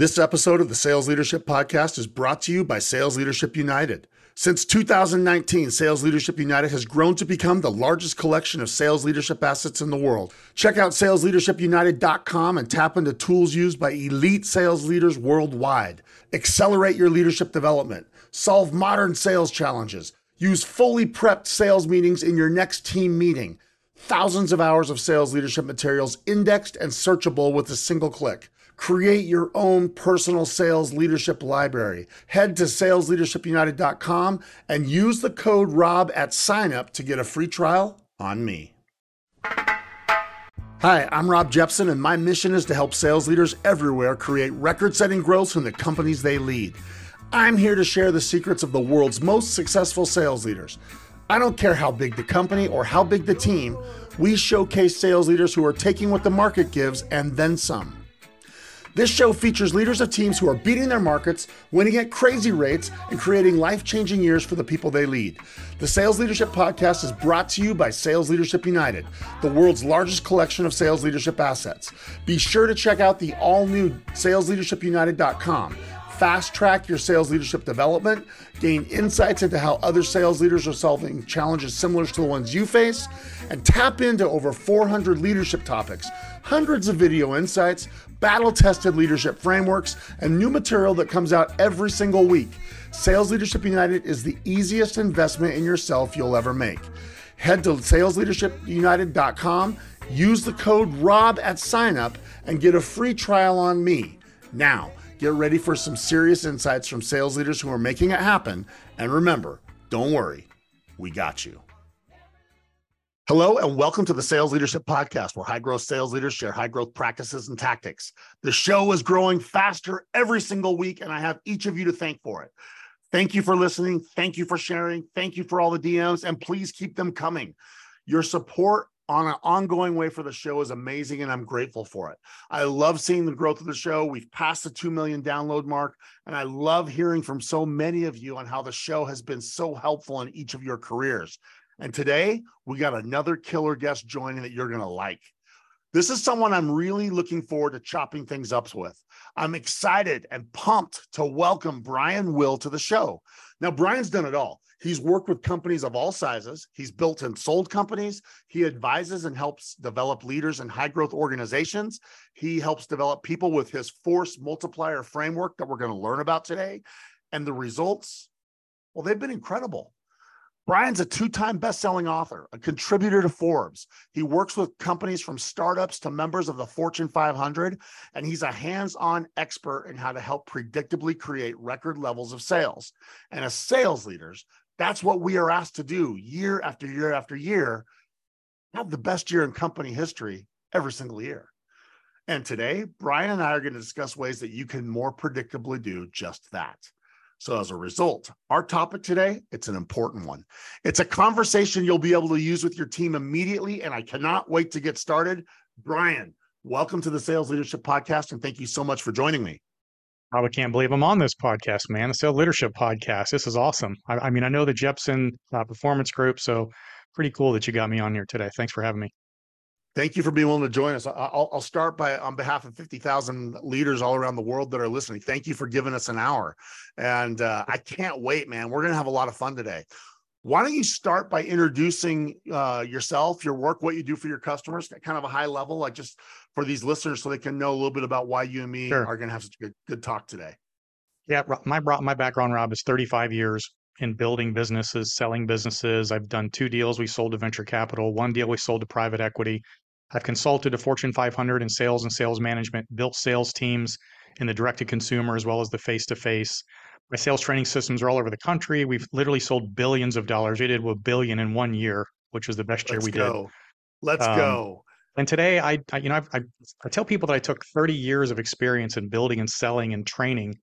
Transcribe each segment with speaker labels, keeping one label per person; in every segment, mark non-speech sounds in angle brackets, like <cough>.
Speaker 1: This episode of the Sales Leadership Podcast is brought to you by Sales Leadership United. Since 2019, Sales Leadership United has grown to become the largest collection of sales leadership assets in the world. Check out salesleadershipunited.com and tap into tools used by elite sales leaders worldwide. Accelerate your leadership development, solve modern sales challenges, use fully prepped sales meetings in your next team meeting. Thousands of hours of sales leadership materials indexed and searchable with a single click. Create your own personal sales leadership library. Head to salesleadershipunited.com and use the code ROB at signup to get a free trial on me. Hi, I'm Rob Jeppsen, and my mission is to help sales leaders everywhere create record setting growth from the companies they lead. I'm here to share the secrets of the world's most successful sales leaders. I don't care how big the company or how big the team, we showcase sales leaders who are taking what the market gives and then some. This show features leaders of teams who are beating their markets, winning at crazy rates, and creating life changing years for the people they lead. The Sales Leadership Podcast is brought to you by Sales Leadership United, the world's largest collection of sales leadership assets. Be sure to check out the all new salesleadershipunited.com fast track your sales leadership development, gain insights into how other sales leaders are solving challenges similar to the ones you face, and tap into over 400 leadership topics, hundreds of video insights, battle tested leadership frameworks, and new material that comes out every single week. Sales Leadership United is the easiest investment in yourself you'll ever make. Head to salesleadershipunited.com, use the code ROB at signup, and get a free trial on me. Now, get ready for some serious insights from sales leaders who are making it happen. And remember, don't worry, we got you. Hello, and welcome to the Sales Leadership Podcast, where high growth sales leaders share high growth practices and tactics. The show is growing faster every single week, and I have each of you to thank for it. Thank you for listening. Thank you for sharing. Thank you for all the DMs, and please keep them coming. Your support on an ongoing way for the show is amazing, and I'm grateful for it. I love seeing the growth of the show. We've passed the 2 million download mark, and I love hearing from so many of you on how the show has been so helpful in each of your careers. And today we got another killer guest joining that you're going to like. This is someone I'm really looking forward to chopping things up with. I'm excited and pumped to welcome Brian Will to the show. Now, Brian's done it all. He's worked with companies of all sizes. He's built and sold companies. He advises and helps develop leaders in high growth organizations. He helps develop people with his force multiplier framework that we're going to learn about today. And the results, well, they've been incredible. Brian's a two time best selling author, a contributor to Forbes. He works with companies from startups to members of the Fortune 500, and he's a hands on expert in how to help predictably create record levels of sales. And as sales leaders, that's what we are asked to do year after year after year. Have the best year in company history every single year. And today, Brian and I are going to discuss ways that you can more predictably do just that. So as a result, our topic today, it's an important one. It's a conversation you'll be able to use with your team immediately and I cannot wait to get started. Brian, welcome to the Sales Leadership Podcast and thank you so much for joining me.
Speaker 2: I can't believe I'm on this podcast, man. The Sales Leadership Podcast. This is awesome. I, I mean, I know the Jeppsen uh, Performance Group, so pretty cool that you got me on here today. Thanks for having me.
Speaker 1: Thank you for being willing to join us. I'll, I'll start by, on behalf of 50,000 leaders all around the world that are listening. Thank you for giving us an hour. And uh, I can't wait, man. We're going to have a lot of fun today. Why don't you start by introducing uh, yourself, your work, what you do for your customers kind of a high level, like just for these listeners so they can know a little bit about why you and me sure. are going to have such a good, good talk today.
Speaker 2: Yeah, my, my background, Rob, is 35 years in building businesses, selling businesses. I've done two deals we sold to venture capital, one deal we sold to private equity. I've consulted to Fortune 500 in sales and sales management, built sales teams in the direct to consumer as well as the face to face. My sales training systems are all over the country. We've literally sold billions of dollars. We did a billion in one year, which was the best year
Speaker 1: Let's
Speaker 2: we
Speaker 1: go.
Speaker 2: did.
Speaker 1: Let's um, go.
Speaker 2: And today, I, I you know, I've, I, I tell people that I took 30 years of experience in building and selling and training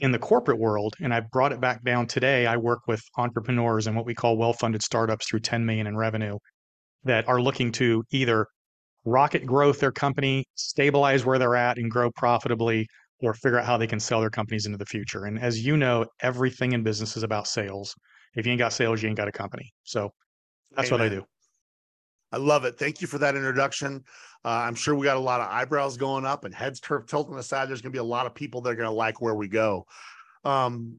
Speaker 2: in the corporate world, and I brought it back down. Today, I work with entrepreneurs and what we call well-funded startups through 10 million in revenue that are looking to either rocket growth their company, stabilize where they're at, and grow profitably, or figure out how they can sell their companies into the future. And as you know, everything in business is about sales. If you ain't got sales, you ain't got a company. So that's Amen. what I do.
Speaker 1: I love it. Thank you for that introduction. Uh, I'm sure we got a lot of eyebrows going up and heads turned tilting aside. There's going to be a lot of people that are going to like where we go. Um,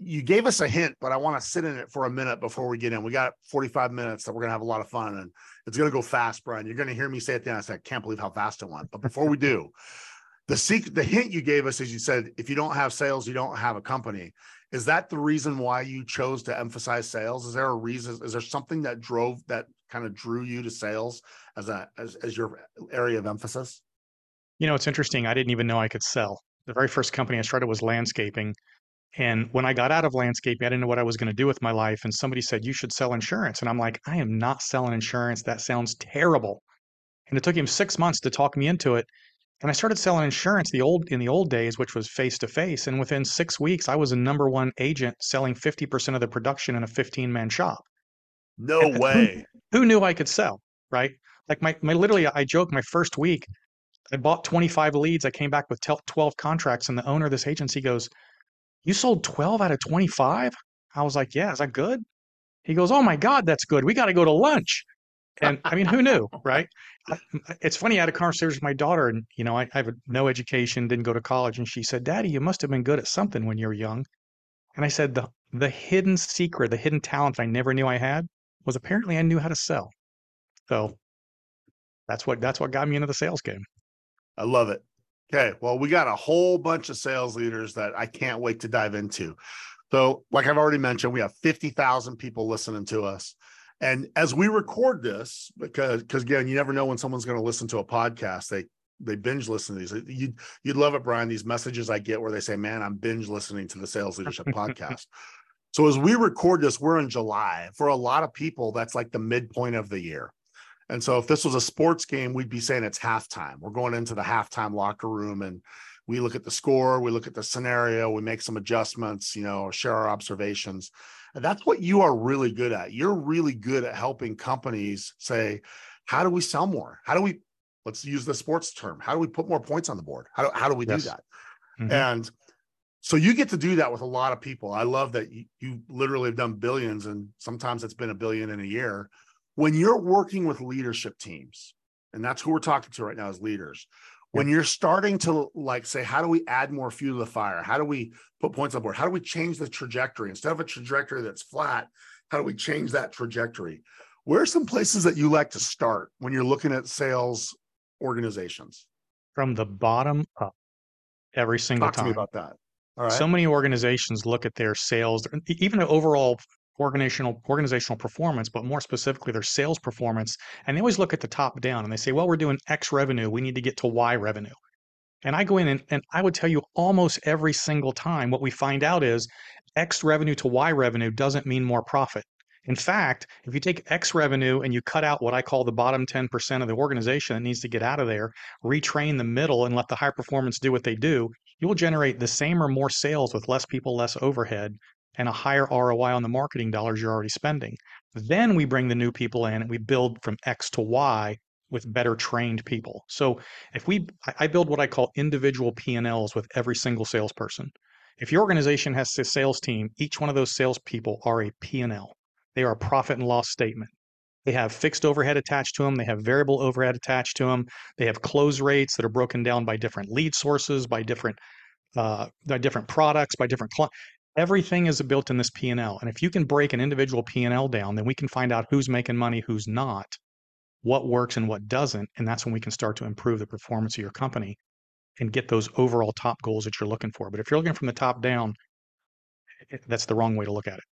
Speaker 1: you gave us a hint, but I want to sit in it for a minute before we get in. We got 45 minutes that we're going to have a lot of fun and it's going to go fast, Brian. You're going to hear me say it then. I said, I can't believe how fast it went. But before we do, the secret, the hint you gave us is you said, if you don't have sales, you don't have a company. Is that the reason why you chose to emphasize sales? Is there a reason? Is there something that drove that kind of drew you to sales as a as, as your area of emphasis?
Speaker 2: You know, it's interesting. I didn't even know I could sell. The very first company I started was landscaping. And when I got out of landscaping, I didn't know what I was going to do with my life. And somebody said, You should sell insurance. And I'm like, I am not selling insurance. That sounds terrible. And it took him six months to talk me into it. And I started selling insurance the old in the old days, which was face to face. And within six weeks, I was a number one agent selling 50% of the production in a 15 man shop.
Speaker 1: No and way.
Speaker 2: Who, who, knew I could sell? Right. Like my, my literally, I joke my first week, I bought 25 leads. I came back with 12 contracts. And the owner of this agency goes, You sold 12 out of 25? I was like, Yeah, is that good? He goes, Oh my God, that's good. We got to go to lunch. And I mean, who knew, <laughs> right? It's funny. I had a conversation with my daughter, and you know, I, I have no education, didn't go to college, and she said, "Daddy, you must have been good at something when you were young." And I said, "the the hidden secret, the hidden talent I never knew I had, was apparently I knew how to sell." So that's what that's what got me into the sales game.
Speaker 1: I love it. Okay, well, we got a whole bunch of sales leaders that I can't wait to dive into. So, like I've already mentioned, we have 50,000 people listening to us. And as we record this, because because again, you never know when someone's going to listen to a podcast. They they binge listen to these. You'd you'd love it, Brian. These messages I get where they say, "Man, I'm binge listening to the Sales Leadership <laughs> Podcast." So as we record this, we're in July. For a lot of people, that's like the midpoint of the year. And so if this was a sports game, we'd be saying it's halftime. We're going into the halftime locker room and we look at the score, we look at the scenario, we make some adjustments, you know, share our observations. And that's what you are really good at. You're really good at helping companies say, how do we sell more? How do we, let's use the sports term, how do we put more points on the board? How do, how do we yes. do that? Mm-hmm. And so you get to do that with a lot of people. I love that you, you literally have done billions, and sometimes it's been a billion in a year. When you're working with leadership teams, and that's who we're talking to right now as leaders, when you're starting to like say how do we add more fuel to the fire? How do we put points on board? How do we change the trajectory? Instead of a trajectory that's flat how do we change that trajectory? Where are some places that you like to start when you're looking at sales organizations?
Speaker 2: From the bottom up every single
Speaker 1: Talk
Speaker 2: time
Speaker 1: to me about that.
Speaker 2: All right. So many organizations look at their sales even overall organizational organizational performance, but more specifically their sales performance. And they always look at the top down and they say, well, we're doing X revenue. We need to get to Y revenue. And I go in and, and I would tell you almost every single time what we find out is X revenue to Y revenue doesn't mean more profit. In fact, if you take X revenue and you cut out what I call the bottom 10% of the organization that needs to get out of there, retrain the middle and let the high performance do what they do, you will generate the same or more sales with less people, less overhead and a higher ROI on the marketing dollars you're already spending. Then we bring the new people in and we build from X to Y with better trained people. So if we, I build what I call individual P&Ls with every single salesperson. If your organization has a sales team, each one of those salespeople are a P&L. They are a profit and loss statement. They have fixed overhead attached to them. They have variable overhead attached to them. They have close rates that are broken down by different lead sources, by different uh, by different products, by different clients. Everything is built in this P&L. And if you can break an individual P&L down, then we can find out who's making money, who's not, what works and what doesn't. And that's when we can start to improve the performance of your company and get those overall top goals that you're looking for. But if you're looking from the top down, eh, that's the wrong way to look at it.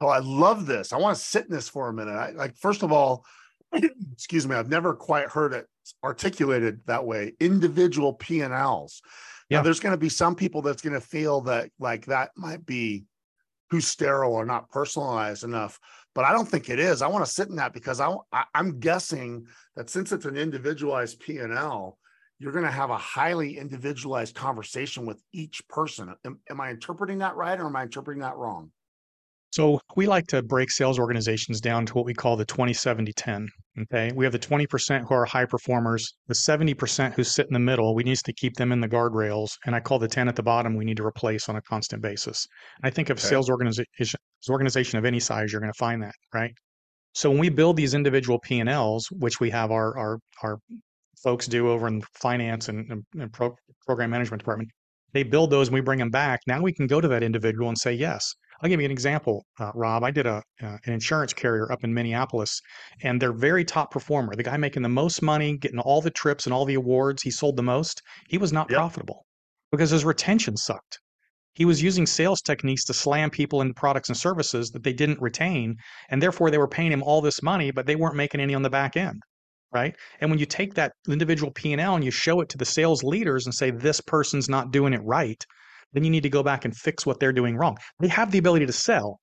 Speaker 1: Oh, I love this. I want to sit in this for a minute. I, like, first of all, <clears throat> excuse me, I've never quite heard it articulated that way. Individual P and Ls. Yeah. There's going to be some people that's going to feel that like that might be too sterile or not personalized enough, but I don't think it is. I want to sit in that because I, I I'm guessing that since it's an individualized P and L, you're going to have a highly individualized conversation with each person. Am, am I interpreting that right, or am I interpreting that wrong?
Speaker 2: So we like to break sales organizations down to what we call the 20 70 10. Okay. We have the 20% who are high performers, the 70% who sit in the middle. We need to keep them in the guardrails. And I call the 10 at the bottom we need to replace on a constant basis. I think of okay. sales organization, organization of any size, you're going to find that, right? So when we build these individual P&Ls, which we have our our our folks do over in finance and, and pro, program management department, they build those and we bring them back. Now we can go to that individual and say, yes. I'll give you an example, uh, Rob. I did a uh, an insurance carrier up in Minneapolis, and their very top performer, the guy making the most money, getting all the trips and all the awards, he sold the most. He was not yep. profitable because his retention sucked. He was using sales techniques to slam people into products and services that they didn't retain, and therefore they were paying him all this money, but they weren't making any on the back end right? And when you take that individual P&L and you show it to the sales leaders and say this person's not doing it right, then you need to go back and fix what they're doing wrong. They have the ability to sell,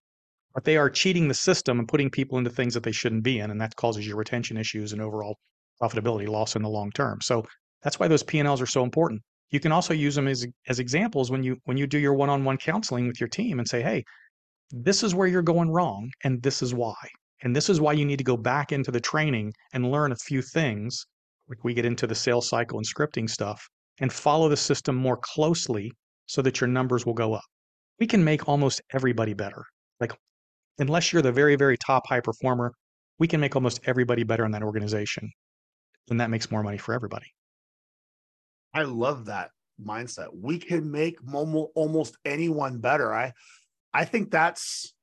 Speaker 2: but they are cheating the system and putting people into things that they shouldn't be in, and that causes your retention issues and overall profitability loss in the long term. So that's why those P&Ls are so important. You can also use them as as examples when you when you do your one-on-one counseling with your team and say, "Hey, this is where you're going wrong and this is why." And this is why you need to go back into the training and learn a few things. Like we get into the sales cycle and scripting stuff and follow the system more closely so that your numbers will go up. We can make almost everybody better. Like, unless you're the very, very top high performer, we can make almost everybody better in that organization. And that makes more money for everybody.
Speaker 1: I love that mindset. We can make almost anyone better. I, I think that's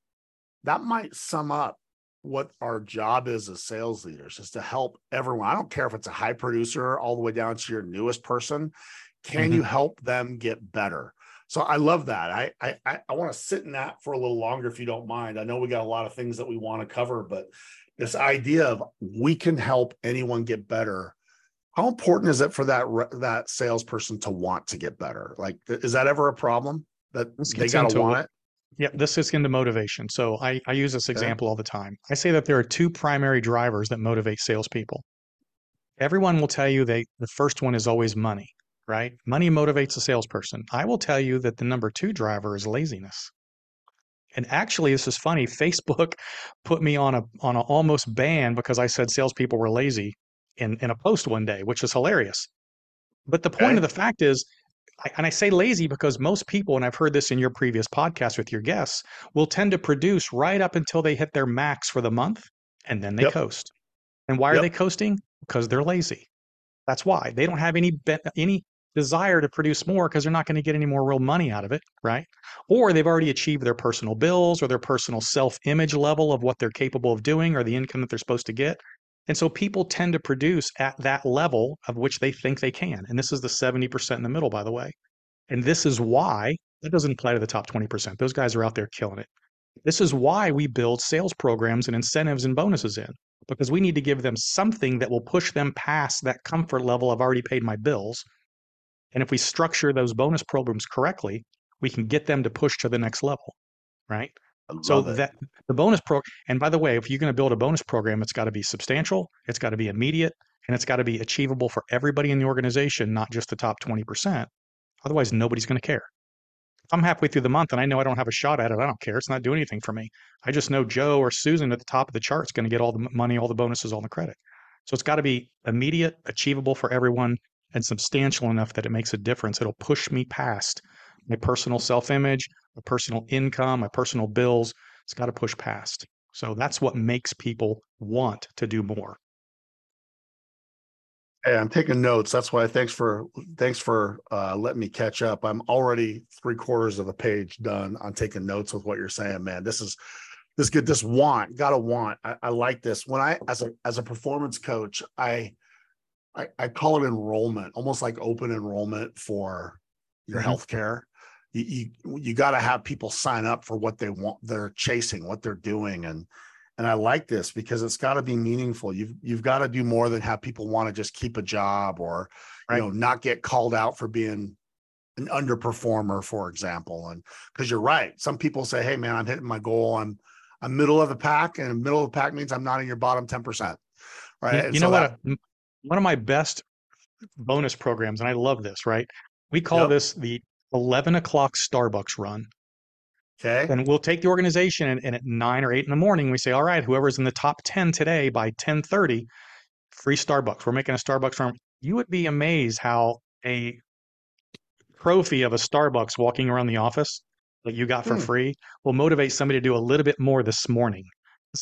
Speaker 1: that might sum up what our job is as sales leaders is to help everyone. I don't care if it's a high producer all the way down to your newest person. Can mm-hmm. you help them get better? So I love that. I I I want to sit in that for a little longer if you don't mind. I know we got a lot of things that we want to cover, but this idea of we can help anyone get better. How important is it for that that salesperson to want to get better? Like, is that ever a problem that they got to want it?
Speaker 2: Yeah, this gets into motivation. So I, I use this example all the time. I say that there are two primary drivers that motivate salespeople. Everyone will tell you they the first one is always money, right? Money motivates a salesperson. I will tell you that the number two driver is laziness. And actually, this is funny. <laughs> Facebook put me on a on an almost ban because I said salespeople were lazy in, in a post one day, which is hilarious. But the point okay. of the fact is and I say lazy because most people, and I've heard this in your previous podcast with your guests, will tend to produce right up until they hit their max for the month and then they yep. coast. And why yep. are they coasting? Because they're lazy. That's why they don't have any be- any desire to produce more because they're not going to get any more real money out of it, right? Or they've already achieved their personal bills or their personal self-image level of what they're capable of doing or the income that they're supposed to get. And so people tend to produce at that level of which they think they can. And this is the 70% in the middle, by the way. And this is why that doesn't apply to the top 20%. Those guys are out there killing it. This is why we build sales programs and incentives and bonuses in, because we need to give them something that will push them past that comfort level. I've already paid my bills. And if we structure those bonus programs correctly, we can get them to push to the next level, right? So it. that the bonus pro and by the way, if you're going to build a bonus program, it's got to be substantial, it's got to be immediate, and it's got to be achievable for everybody in the organization, not just the top 20%. Otherwise, nobody's going to care. If I'm halfway through the month and I know I don't have a shot at it, I don't care. It's not doing anything for me. I just know Joe or Susan at the top of the chart is going to get all the money, all the bonuses, all the credit. So it's got to be immediate, achievable for everyone, and substantial enough that it makes a difference. It'll push me past my personal self image, my personal income, my personal bills. It's got to push past. So that's what makes people want to do more.
Speaker 1: Hey, I'm taking notes. That's why thanks for thanks for uh, letting me catch up. I'm already three quarters of a page done on taking notes with what you're saying, man. This is this good. This want, gotta want. I, I like this. When I as a as a performance coach, I, I I call it enrollment, almost like open enrollment for your mm-hmm. healthcare. You you, you got to have people sign up for what they want they're chasing what they're doing and and i like this because it's got to be meaningful. You've you've got to do more than have people want to just keep a job or right. you know not get called out for being an underperformer for example and because you're right. Some people say hey man i'm hitting my goal. I'm i'm middle of the pack and middle of the pack means i'm not in your bottom 10% right?
Speaker 2: You, you so know that, what one of my best bonus programs and i love this right we call yep. this the 11 o'clock Starbucks run.
Speaker 1: Okay.
Speaker 2: And we'll take the organization and, and, at nine or eight in the morning, we say, all right, whoever's in the top 10 today by 1030, free Starbucks. We're making a Starbucks run. You would be amazed how a trophy of a Starbucks walking around the office that you got for hmm. free will motivate somebody to do a little bit more this morning.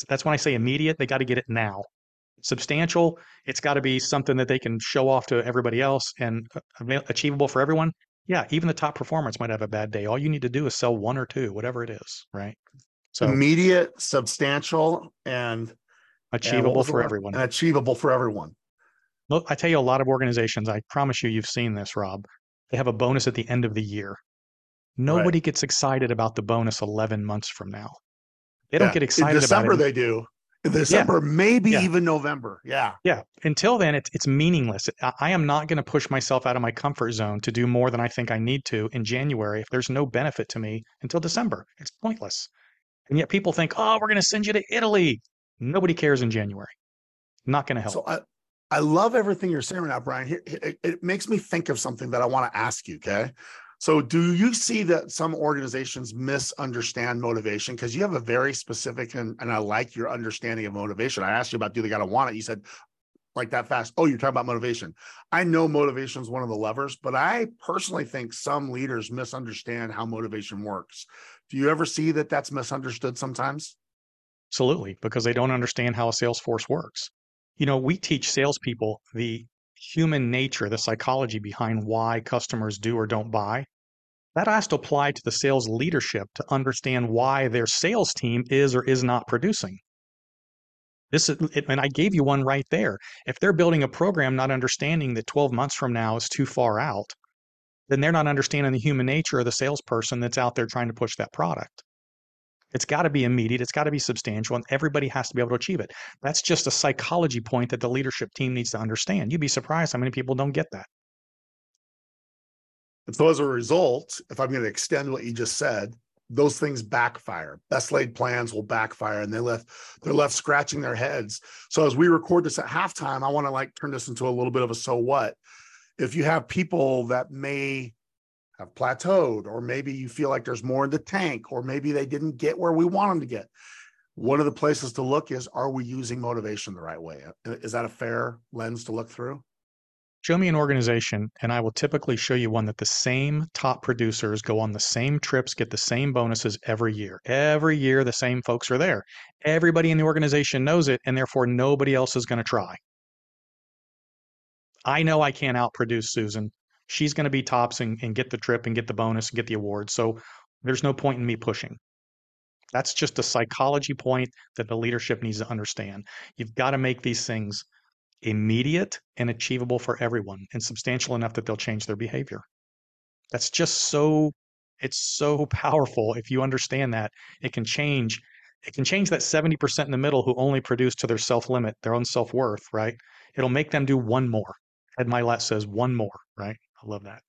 Speaker 2: That's when I say immediate, they got to get it now. Substantial, it's got to be something that they can show off to everybody else and uh, achievable for everyone. Yeah, even the top performers might have a bad day. All you need to do is sell one or two, whatever it is, right?
Speaker 1: So immediate, substantial, and
Speaker 2: achievable and for everyone.
Speaker 1: And achievable for everyone.
Speaker 2: Look, I tell you, a lot of organizations, I promise you, you've seen this, Rob. They have a bonus at the end of the year. Nobody right. gets excited about the bonus 11 months from now. They don't get excited
Speaker 1: In December,
Speaker 2: about
Speaker 1: it. they do. December, yeah. maybe yeah. even November. Yeah.
Speaker 2: Yeah. Until then, it's it's meaningless. I am not going to push myself out of my comfort zone to do more than I think I need to in January if there's no benefit to me until December. It's pointless. And yet people think, oh, we're going to send you to Italy. Nobody cares in January. Not going to help.
Speaker 1: So I, I love everything you're saying right now, Brian. It, it makes me think of something that I want to ask you. Okay. So, do you see that some organizations misunderstand motivation? Because you have a very specific and, and I like your understanding of motivation. I asked you about do they got to want it? You said like that fast. Oh, you're talking about motivation. I know motivation is one of the levers, but I personally think some leaders misunderstand how motivation works. Do you ever see that that's misunderstood sometimes?
Speaker 2: Absolutely, because they don't understand how a sales force works. You know, we teach salespeople the human nature, the psychology behind why customers do or don't buy, that has to apply to the sales leadership to understand why their sales team is or is not producing. This is, and I gave you one right there. If they're building a program not understanding that 12 months from now is too far out, then they're not understanding the human nature of the salesperson that's out there trying to push that product. It's got to be immediate, it's got to be substantial, and everybody has to be able to achieve it. That's just a psychology point that the leadership team needs to understand. You'd be surprised how many people don't get that.
Speaker 1: And so as a result, if I'm going to extend what you just said, those things backfire. Best laid plans will backfire and they left they're left scratching their heads. So as we record this at halftime, I want to like turn this into a little bit of a so what. If you have people that may have plateaued, or maybe you feel like there's more in the tank, or maybe they didn't get where we want them to get. One of the places to look is are we using motivation the right way? Uh, is that a fair lens to look through?
Speaker 2: Show me an organization, and I will typically show you one that the same top producers go on the same trips, get the same bonuses every year. Every year, the same folks are there. Everybody in the organization knows it, and therefore nobody else is going to try. I know I can't outproduce Susan she's going to be tops and, and get the trip and get the bonus and get the award. So there's no point in me pushing. That's just a psychology point that the leadership needs to understand. You've got to make these things immediate and achievable for everyone and substantial enough that they'll change their behavior. That's just so it's so powerful if you understand that it can change it can change that 70% in the middle who only produce to their self limit, their own self worth, right? It'll make them do one more. Ed Mylett says one more, right? I love that.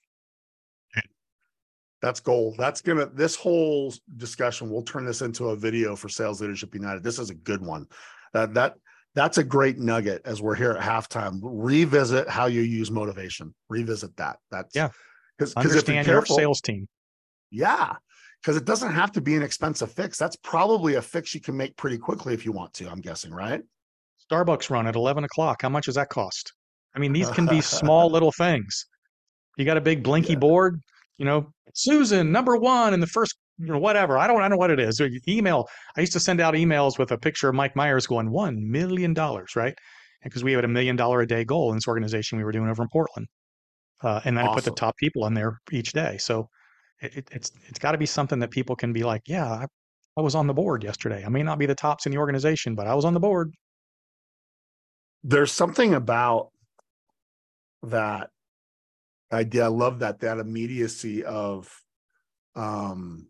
Speaker 1: That's gold. That's gonna this whole discussion. We'll turn this into a video for Sales Leadership United. This is a good one. Uh, that that's a great nugget as we're here at halftime. Revisit how you use motivation. Revisit that. That's
Speaker 2: yeah. Because understand your sales team.
Speaker 1: Yeah, because it doesn't have to be an expensive fix. That's probably a fix you can make pretty quickly if you want to. I'm guessing, right?
Speaker 2: Starbucks run at 11 o'clock. How much does that cost? I mean, these can be <laughs> small little things. You got a big blinky yeah. board, you know, Susan, number one in the first, you know, whatever. I don't, I don't know what it is. Email. I used to send out emails with a picture of Mike Myers going $1 million, right? Because we had a million dollar a day goal in this organization we were doing over in Portland. Uh, and then awesome. I put the top people on there each day. So it, it, it's, it's got to be something that people can be like, yeah, I, I was on the board yesterday. I may not be the tops in the organization, but I was on the board.
Speaker 1: There's something about that idea. I love that that immediacy of, um,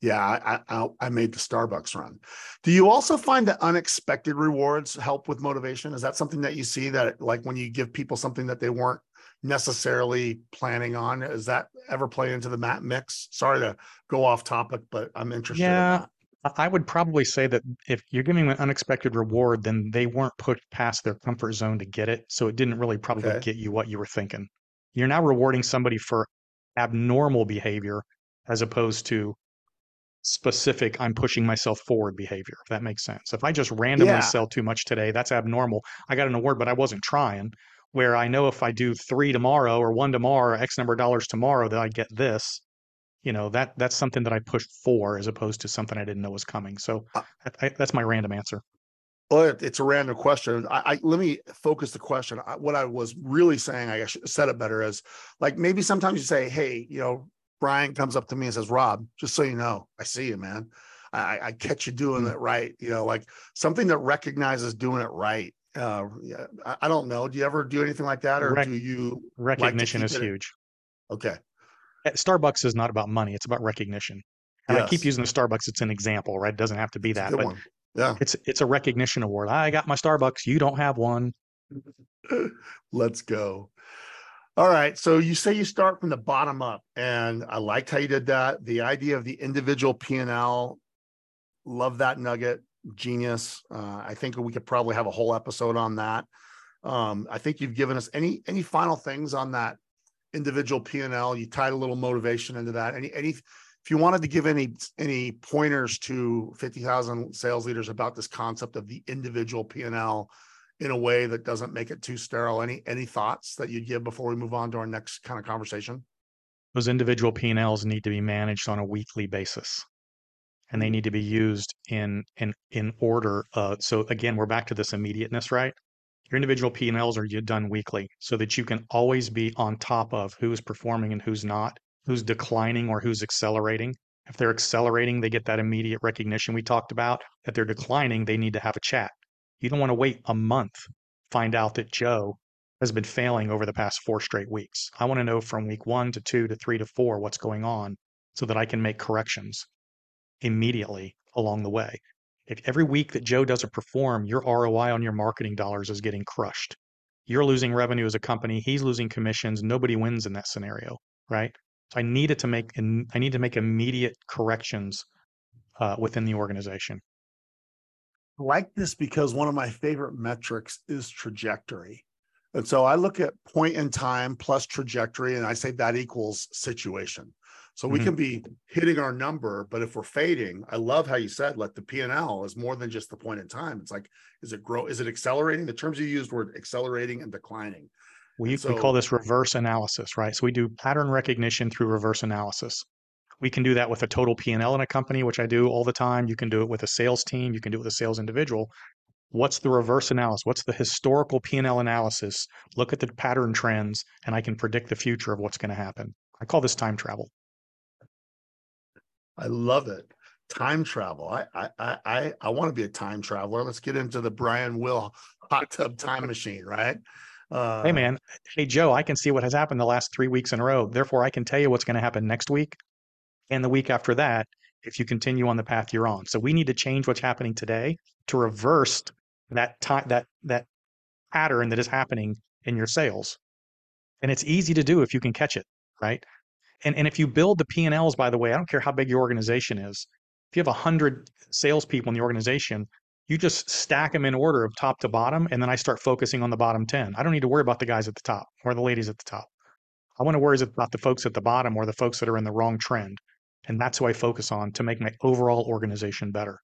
Speaker 1: yeah, I, I I made the Starbucks run. Do you also find that unexpected rewards help with motivation? Is that something that you see that like when you give people something that they weren't necessarily planning on? Is that ever play into the mat mix? Sorry to go off topic, but I'm interested.
Speaker 2: Yeah. In I would probably say that if you're giving them an unexpected reward, then they weren't pushed past their comfort zone to get it. So it didn't really probably okay. get you what you were thinking you're now rewarding somebody for abnormal behavior as opposed to specific i'm pushing myself forward behavior if that makes sense if i just randomly yeah. sell too much today that's abnormal i got an award but i wasn't trying where i know if i do three tomorrow or one tomorrow or x number of dollars tomorrow that i get this you know that that's something that I pushed for as opposed to something I didn't know was coming. So
Speaker 1: Uh,
Speaker 2: I, that's my random answer.
Speaker 1: Well, it's a random question. I, I let me focus the question. I, what I was really saying, I said it better, is like maybe sometimes you say, "Hey, you know, Brian comes up to me and says, Rob, just so you know, I see you, man. I, I catch you doing
Speaker 2: Mm.
Speaker 1: it right. You know, like something that recognizes doing it right. Uh, yeah, I, I don't know. Do you ever do anything like that, or
Speaker 2: Rec-
Speaker 1: do you?
Speaker 2: Recognition
Speaker 1: keep
Speaker 2: is
Speaker 1: it-
Speaker 2: huge.
Speaker 1: Okay,
Speaker 2: Uh, Starbucks is not about money; it's about recognition. And I keep using the Starbucks; it's an example, right? It doesn't have to be that, but
Speaker 1: one. Yeah,
Speaker 2: it's it's a recognition award. I got my Starbucks; you don't have one. <laughs>
Speaker 1: let's go. All right. So you say you start from the bottom up, and I liked how you did that. The idea of the individual P and L, love that nugget, genius. Uh, I think we could probably have a whole episode on that. Um, I think you've given us any any final things on that individual P and L. You tied a little motivation into that. Any any if you wanted to give any any pointers to fifty thousand sales leaders about this concept of the individual P and L in a way that doesn't make it too sterile. Any any thoughts that you'd give before we move on to our next kind of conversation?
Speaker 2: Those individual P&Ls need to be managed on a weekly basis. And they
Speaker 1: Mhm.
Speaker 2: need to be used in in in order. Uh, so again, we're back to this immediateness, right? Your individual P&Ls are done weekly so that you can always be on top of who's performing and who's not, who's declining or who's accelerating. If they're accelerating, they get that immediate recognition we talked about. If they're declining, they need to have a chat. You don't want to wait a month find out that Joe has been failing over the past four straight weeks. I want to know from week one to two to three to four what's going on so that I can make corrections immediately along the way. If every week that Joe doesn't perform, your ROI on your marketing dollars is getting crushed. You're losing revenue as a company, he's losing commissions, nobody wins in that scenario, right? So I needed to make I need to make immediate corrections uh, within the organization.
Speaker 1: I like this because one of my favorite metrics is trajectory. And so I look at point in time plus trajectory, and I say that equals situation. So we
Speaker 2: Mhm.
Speaker 1: can be hitting our number, but if we're fading, I love how you said let the P and L is more than just the point in time. It's like, is it grow? Is it accelerating? The terms you used were accelerating and declining.
Speaker 2: We,
Speaker 1: And
Speaker 2: we call this reverse analysis, right? So we do pattern recognition through reverse analysis. We can do that with a total P&L in a company, which I do all the time. You can do it with a sales team. You can do it with a sales individual. What's the reverse analysis? What's the historical P&L analysis? Look at the pattern trends, and I can predict the future of what's going to happen. I call this time travel.
Speaker 1: I love it. Time travel. I I I I, I want to be a time traveler. Let's get into the Brian Will hot tub time machine, right? Uh,
Speaker 2: hey, man. Hey, Joe, I can see what has happened the last three weeks in a row. Therefore, I can tell you what's going to happen next week and the week after that if you continue on the path you're on. So we need to change what's happening today to reverse that time that that pattern that is happening in your sales. And it's easy to do if you can catch it, right? And and if you build the P&Ls, by the way, I don't care how big your organization is. If you have 100 salespeople in the organization, you just stack them in order of top to bottom, and then I start focusing on the bottom 10. I don't need to worry about the guys at the top or the ladies at the top. I want to worry about the folks at the bottom or the folks that are in the wrong trend. And that's who I focus on to make my overall organization better.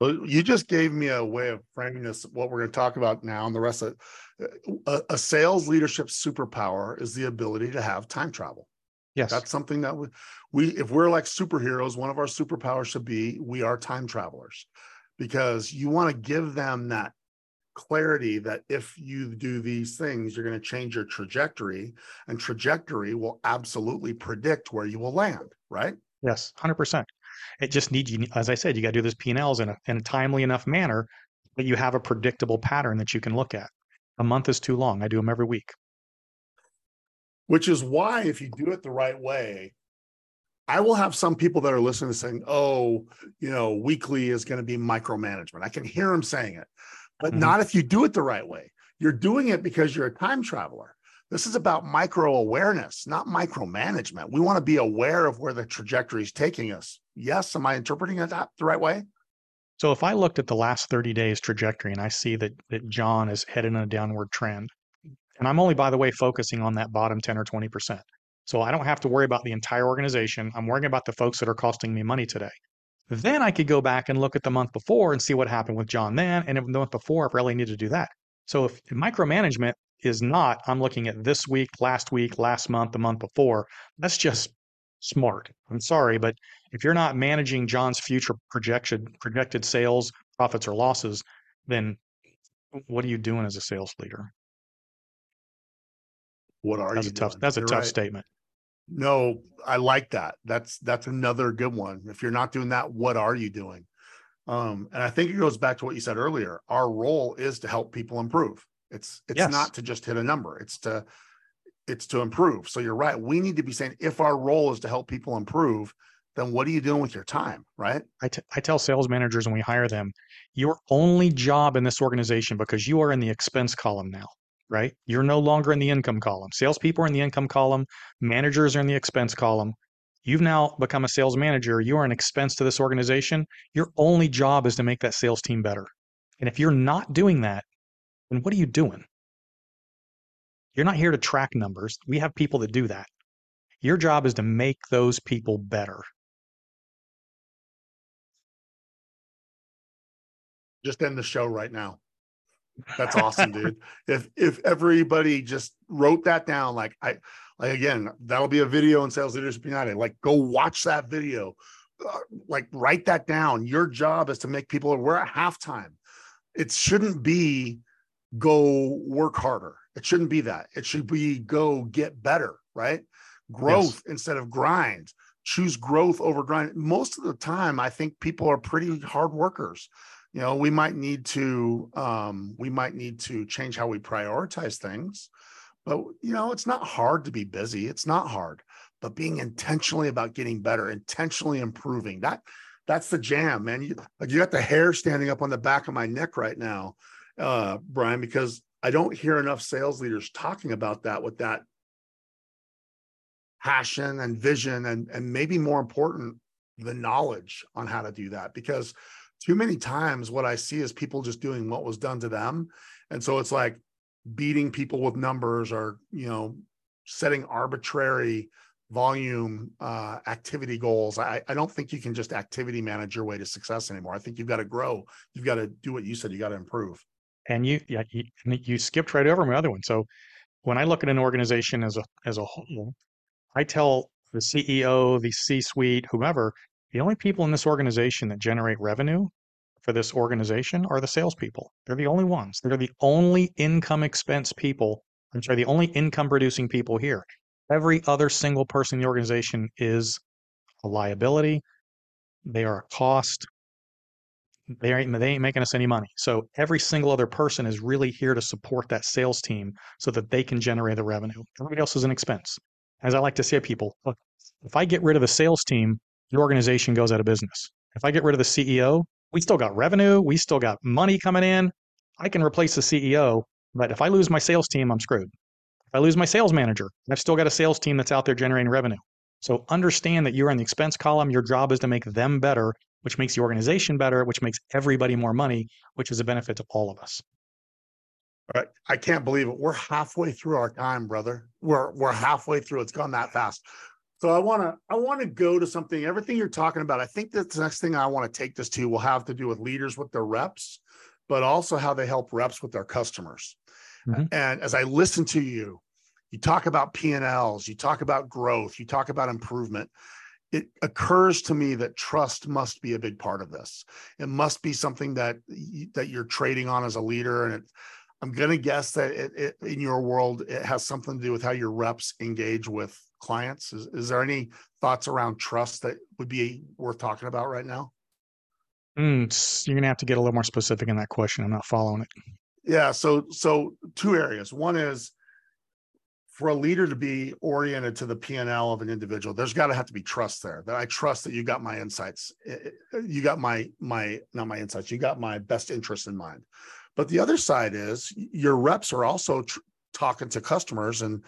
Speaker 1: Well, you just gave me a way of framing this, what we're going to talk about now, and the rest of it. Uh, a, a sales leadership superpower is the ability to have time travel.
Speaker 2: Yes.
Speaker 1: That's something that we, we, if we're like superheroes, one of our superpowers should be we are time travelers because you want to give them that clarity that if you do these things, you're going to change your trajectory, and trajectory will absolutely predict where you will land, right?
Speaker 2: Yes, hundred percent. It just needs you, as I said, you got to do those P and Ls in a in a timely enough manner that you have a predictable pattern that you can look at. A month is too long. I do them every week.
Speaker 1: Which is why if you do it the right way i will have some people that are listening saying oh you know weekly is going to be micromanagement. I can hear them saying it but
Speaker 2: Mhm.
Speaker 1: not if you do it the right way. You're doing it because you're a time traveler. This is about micro awareness not micromanagement. We want to be aware of where the trajectory is taking us. Yes am i interpreting it that the right way?
Speaker 2: So if I looked at the last 30 days trajectory and I see that that John is headed in a downward trend, and I'm only, by the way, focusing on that bottom 10 or 20%. So I don't have to worry about the entire organization. I'm worrying about the folks that are costing me money today. Then I could go back and look at the month before and see what happened with John then. And the month before, if I really need to do that. So if micromanagement is not, I'm looking at this week, last week, last month, the month before, that's just smart. I'm sorry, but if you're not managing John's future projection, projected sales, profits, or losses, then what are you doing as a sales leader?
Speaker 1: What are
Speaker 2: That's
Speaker 1: you
Speaker 2: a tough.
Speaker 1: doing?
Speaker 2: That's a
Speaker 1: You're
Speaker 2: tough
Speaker 1: right.
Speaker 2: statement.
Speaker 1: No, I like that. That's that's another good one. If you're not doing that, what are you doing? Um, and I think it goes back to what you said earlier. Our role is to help people improve. It's it's
Speaker 2: Yes.
Speaker 1: not to just hit a number. It's to it's to improve. So you're right. We need to be saying if our role is to help people improve, then what are you doing with your time? Right.
Speaker 2: I, t- I tell sales managers when we hire them, your only job in this organization, because you are in the expense column now, right? You're no longer in the income column. Salespeople are in the income column, managers are in the expense column. You've now become a sales manager. You are an expense to this organization. Your only job is to make that sales team better. And if you're not doing that, then what are you doing? You're not here to track numbers. We have people that do that. Your job is to make those people better.
Speaker 1: Just end the show right now. That's awesome, dude. If if everybody just wrote that down, like I like again, that'll be a video in Sales Leadership United. Like go watch that video. Uh, like write that down. Your job is to make people we're at halftime. It shouldn't be go work harder. It shouldn't be that. It should be go get better, right? Growth instead of grind. Choose growth over grind. Most of the time, I think people are pretty hard workers you know we might need to um, we might need to change how we prioritize things but you know it's not hard to be busy. It's not hard but being intentionally about getting better intentionally improving that that's the jam man. You, like you got the hair standing up on the back of my neck right now uh, brian because i don't hear enough sales leaders talking about that with that passion and vision and and maybe more important the knowledge on how to do that because too many times what I see is people just doing what was done to them. And so it's like beating people with numbers or, you know, setting arbitrary volume uh, activity goals. I, I don't think you can just activity manage your way to success anymore. I think you've got to grow. You've got to do what you said. You got to improve.
Speaker 2: And you, yeah, you, you skipped right over my other one. So when I look at an organization as a as a whole, I tell the CEO, the C-suite, whomever, the only people in this organization that generate revenue for this organization are the salespeople. They're the only ones. They're the only income expense people. I'm sorry, the only income producing people here. Every other single person in the organization is a liability. They are a cost. They ain't, they ain't making us any money. So every single other person is really here to support that sales team so that they can generate the revenue. Everybody else is an expense. As I like to say people, look, if I get rid of the sales team, your organization goes out of business. If I get rid of the CEO, we still got revenue, we still got money coming in. I can replace the CEO, but if I lose my sales team, I'm screwed. If I lose my sales manager, I've still got a sales team that's out there generating revenue. So understand that you're in the expense column. Your job is to make them better, which makes the organization better, which makes everybody more money, which is a benefit to all of us.
Speaker 1: All right. I can't believe it. We're halfway through our time, brother. We're we're halfway through. It's gone that fast. So I want to I want to go to something. Everything you're talking about, I think that's the next thing I want to take this to will have to do with leaders with their reps, but also how they help reps with their customers.
Speaker 2: Mhm.
Speaker 1: And as I listen to you, you talk about P&Ls, you talk about growth, you talk about improvement. It occurs to me that trust must be a big part of this. It must be something that that you're trading on as a leader, and it, I'm going to guess that it, it, in your world, it has something to do with how your reps engage with clients. Is, is there any thoughts around trust that would be worth talking about right now?
Speaker 2: Mm, you're gonna have to get a little more specific in that question. I'm not following it.
Speaker 1: Yeah. So, so two areas. One is for a leader to be oriented to the P&L of an individual, there's got to have to be trust there. That I trust that you got my insights. eh, eh, You got my my not my insights. You got my best interest in mind. But the other side is your reps are also tr- talking to customers and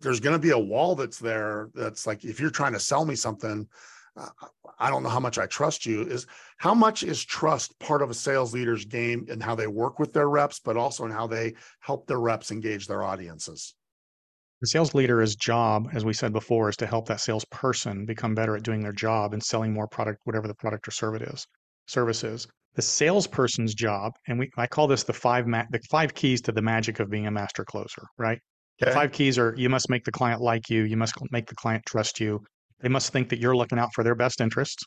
Speaker 1: there's going to be a wall that's there that's like if you're trying to sell me something uh, i don't know how much i trust you is how much is trust part of a sales leader's game and how they work with their reps but also in how they help their reps engage their audiences
Speaker 2: The sales leader's job, as we said before, is to help that salesperson become better at doing their job and selling more product, whatever the product or service is. Service is the salesperson's job, and we I call this the five ma- the five keys to the magic of being a master closer. Right? Okay. Five keys are you must make the client like you, you must make the client trust you. They must think that you're looking out for their best interests.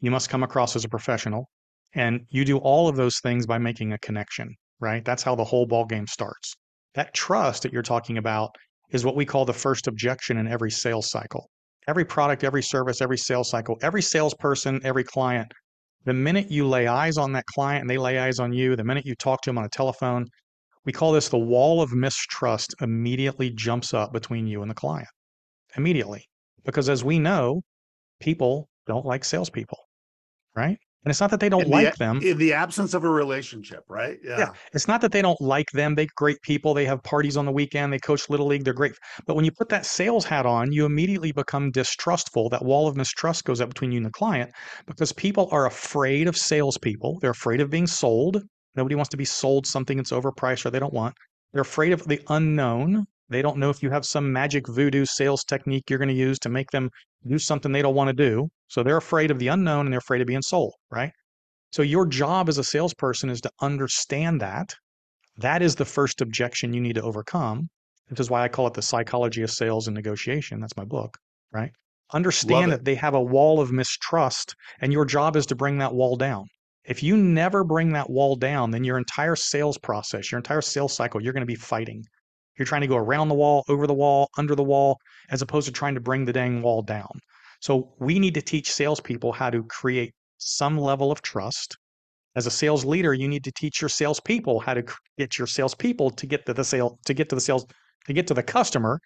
Speaker 2: You must come across as a professional. And you do all of those things by making a connection, right? That's how the whole ball game starts. That trust that you're talking about is what we call the first objection in every sales cycle. Every product, every service, every sales cycle, every salesperson, every client, the minute you lay eyes on that client and they lay eyes on you, the minute you talk to them on a telephone, we call this the wall of mistrust immediately jumps up between you and the client. Immediately. Because as we know, people don't like salespeople, right? And it's not that they don't
Speaker 1: in
Speaker 2: like
Speaker 1: the,
Speaker 2: them.
Speaker 1: In the absence of a relationship, right?
Speaker 2: Yeah. yeah. It's not that they don't like them. They're great people. They have parties on the weekend. They coach Little League. They're great. But when you put that sales hat on, you immediately become distrustful. That wall of mistrust goes up between you and the client because people are afraid of salespeople. They're afraid of being sold. Nobody wants to be sold something that's overpriced or they don't want. They're afraid of the unknown. They don't know if you have some magic voodoo sales technique you're going to use to make them do something they don't want to do. So they're afraid of the unknown and they're afraid of being sold, right? So your job as a salesperson is to understand that. That is the first objection you need to overcome, This is why I call it the psychology of sales and negotiation. That's my book, right? Understand that they have a wall of mistrust, and your job is to bring that wall down. If you never bring that wall down, then your entire sales process, your entire sales cycle, you're going to be fighting. You're trying to go around the wall, over the wall, under the wall, as opposed to trying to bring the dang wall down. So we need to teach salespeople how to create some level of trust. As a sales leader, you need to teach your salespeople how to get your salespeople to get to the sale, to get to the sales, to get to the customer,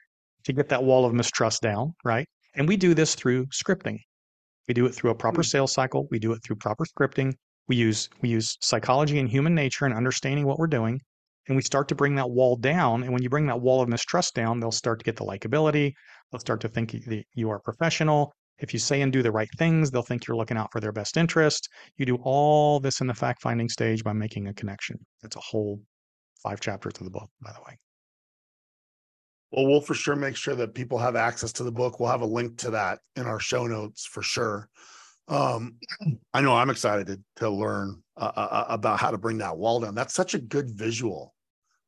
Speaker 2: to get that wall of mistrust down, right? And we do this through scripting. We do it through a proper hmm. sales cycle. We do it through proper scripting. We use we use psychology and human nature and understanding what we're doing and we start to bring that wall down. And when you bring that wall of mistrust down, they'll start to get the likability. They'll start to think that you are professional. If you say and do the right things, they'll think you're looking out for their best interest. You do all this in the fact finding stage by making a connection. It's a whole five chapters of the book, by the way.
Speaker 1: Well, we'll for sure make sure that people have access to the book. We'll have a link to that in our show notes for sure. Um, I know I'm excited to, to learn uh, uh, uh, about how to bring that wall down. That's such a good visual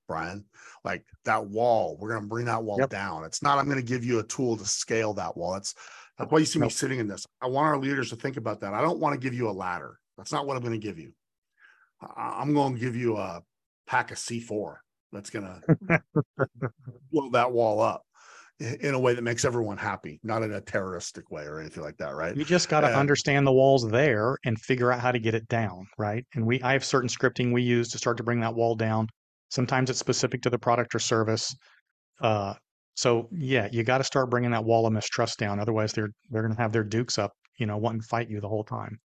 Speaker 1: Brian. Like that wall, we're going to bring that wall yep. down. It's not, I'm going to give you a tool to scale that wall. That's, that's why you see me sitting in this. I want our leaders to think about that. I don't want to give you a ladder. That's not what I'm going to give you. I'm going to give you a pack of C4 that's going <laughs> to blow that wall up in a way that makes everyone happy, not in a terroristic way or anything like that, right?
Speaker 2: You just got to understand the walls there and figure out how to get it down, right? And we I have certain scripting we use to start to bring that wall down. Sometimes it's specific to the product or service. Uh, so yeah, you got to start bringing that wall of mistrust down. Otherwise, they're they're going to have their dukes up, you know, wanting to fight you the whole time.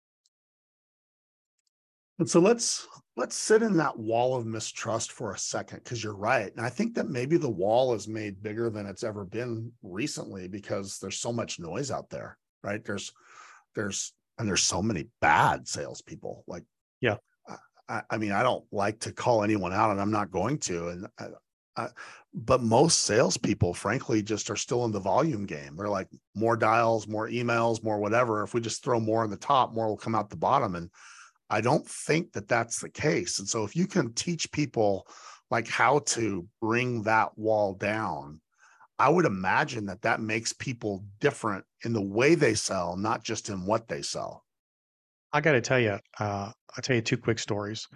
Speaker 1: And so let's let's sit in that wall of mistrust for a second because you're right. And I think that maybe the wall is made bigger than it's ever been recently because there's so much noise out there, right? There's there's and there's so many bad salespeople. Like,
Speaker 2: yeah,
Speaker 1: I, I, mean, I don't like to call anyone out, and I'm not going to. And I, I, but most salespeople, frankly, just are still in the volume game. They're like more dials, more emails, more whatever. If we just throw more on the top, more will come out the bottom. And I don't think that that's the case. And so, if you can teach people like how to bring that wall down, I would imagine that that makes people different in the way they sell, not just in what they sell.
Speaker 2: I got to tell you, uh, I'll tell you two quick stories.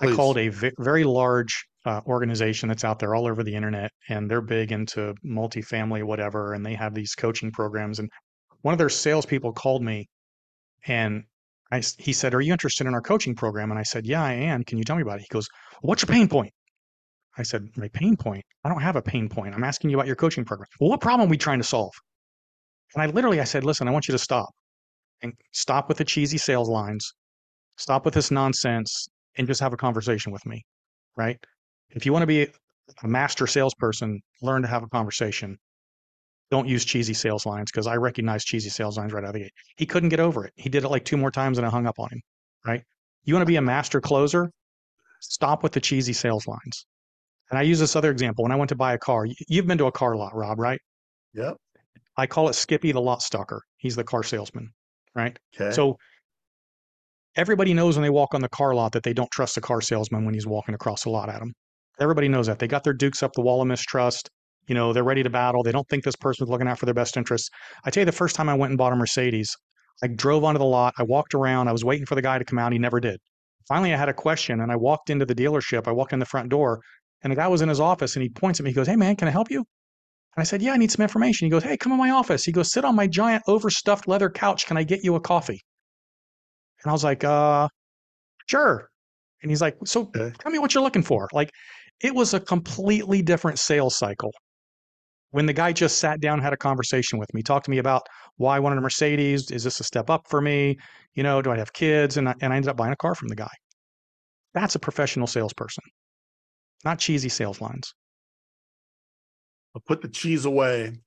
Speaker 2: Please. I called a v- very large uh, organization that's out there all over the internet, and they're big into multifamily, whatever, and they have these coaching programs. And one of their salespeople called me, and I, he said, "Are you interested in our coaching program?" And I said, "Yeah, I am. Can you tell me about it?" He goes, "What's your pain point?" I said, "My pain point? I don't have a pain point. I'm asking you about your coaching program. Well, what problem are we trying to solve?" And I literally, I said, "Listen, I want you to stop and stop with the cheesy sales lines, stop with this nonsense, and just have a conversation with me, right? If you want to be a master salesperson, learn to have a conversation. Don't use cheesy sales lines because I recognize cheesy sales lines right out of the gate. He couldn't get over it. He did it like two more times and I hung up on him, right? You want to be a master closer? Stop with the cheesy sales lines. And I use this other example. When I went to buy a car, you've been to a car lot, Rob, right?
Speaker 1: Yep.
Speaker 2: I call it Skippy the lot stalker. He's the car salesman right? Okay. So everybody knows when they walk on the car lot that they don't trust the car salesman when he's walking across the lot at them. Everybody knows that. They got their dukes up the wall of mistrust. You know, they're ready to battle. They don't think this person's looking out for their best interests. I tell you, the first time I went and bought a Mercedes, I drove onto the lot. I walked around. I was waiting for the guy to come out. He never did. Finally, I had a question and I walked into the dealership. I walked in the front door and the guy was in his office and he points at me. He goes, Hey, man, can I help you? And I said, Yeah, I need some information. He goes, Hey, come in my office. He goes, Sit on my giant overstuffed leather couch. Can I get you a coffee? And I was like, Uh, sure. And he's like, So tell me what you're looking for. Like, it was a completely different sales cycle when the guy just sat down had a conversation with me, talked to me about why I wanted a Mercedes. Is this a step up for me? You know, do I have kids? And I, and I ended up buying a car from the guy. That's a professional salesperson, not cheesy sales lines.
Speaker 1: I'll put the cheese away.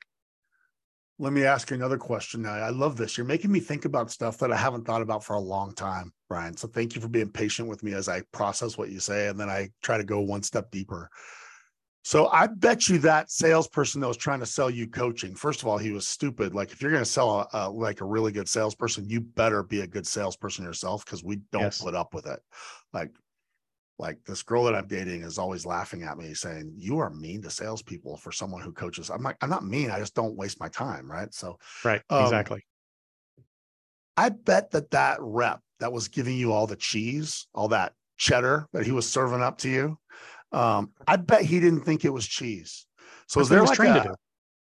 Speaker 1: Let me ask you another question. I love this. You're making me think about stuff that I haven't thought about for a long time, Brian. So thank you for being patient with me as I process what you say and then I try to go one step deeper. So I bet you that salesperson that was trying to sell you coaching, first of all, he was stupid. Like if you're going to sell a, a, like a really good salesperson, you better be a good salesperson yourself because we don't
Speaker 2: Yes.
Speaker 1: put up with it. Like, like this girl that I'm dating is always laughing at me saying, you are mean to salespeople for someone who coaches. I'm like, I'm not mean. I just don't waste my time. Right. So
Speaker 2: Right.
Speaker 1: Um,
Speaker 2: exactly.
Speaker 1: I bet that that rep that was giving you all the cheese, all that cheddar that he was serving up to you, um, I bet he didn't think it was cheese. So
Speaker 2: That's
Speaker 1: is there like a,
Speaker 2: to do.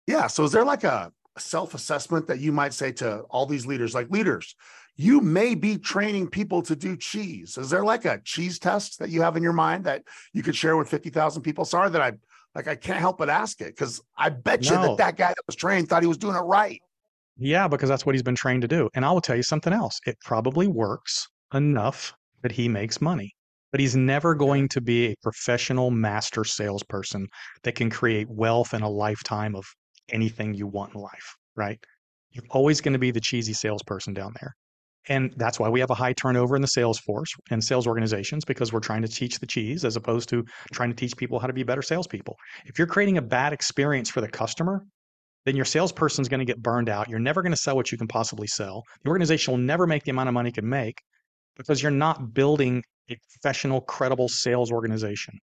Speaker 1: yeah, so is there like a self-assessment that you might say to all these leaders, like leaders, you may be training people to do cheese. Is there like a cheese test that you have in your mind that you could share with 50,000 people? Sorry that I like I can't help but ask it because I bet you that that guy that was trained thought he was doing it right.
Speaker 2: Yeah, because that's what he's been trained to do. And I will tell you something else. It probably works enough that he makes money, but he's never going to be a professional master salesperson that can create wealth in a lifetime of anything you want in life, right? You're always going to be the cheesy salesperson down there. And that's why we have a high turnover in the sales force and sales organizations because we're trying to teach the cheese as opposed to trying to teach people how to be better salespeople. If you're creating a bad experience for the customer, then your salesperson's going to get burned out. You're never going to sell what you can possibly sell. The organization will never make the amount of money it can make because you're not building a professional, credible sales organization.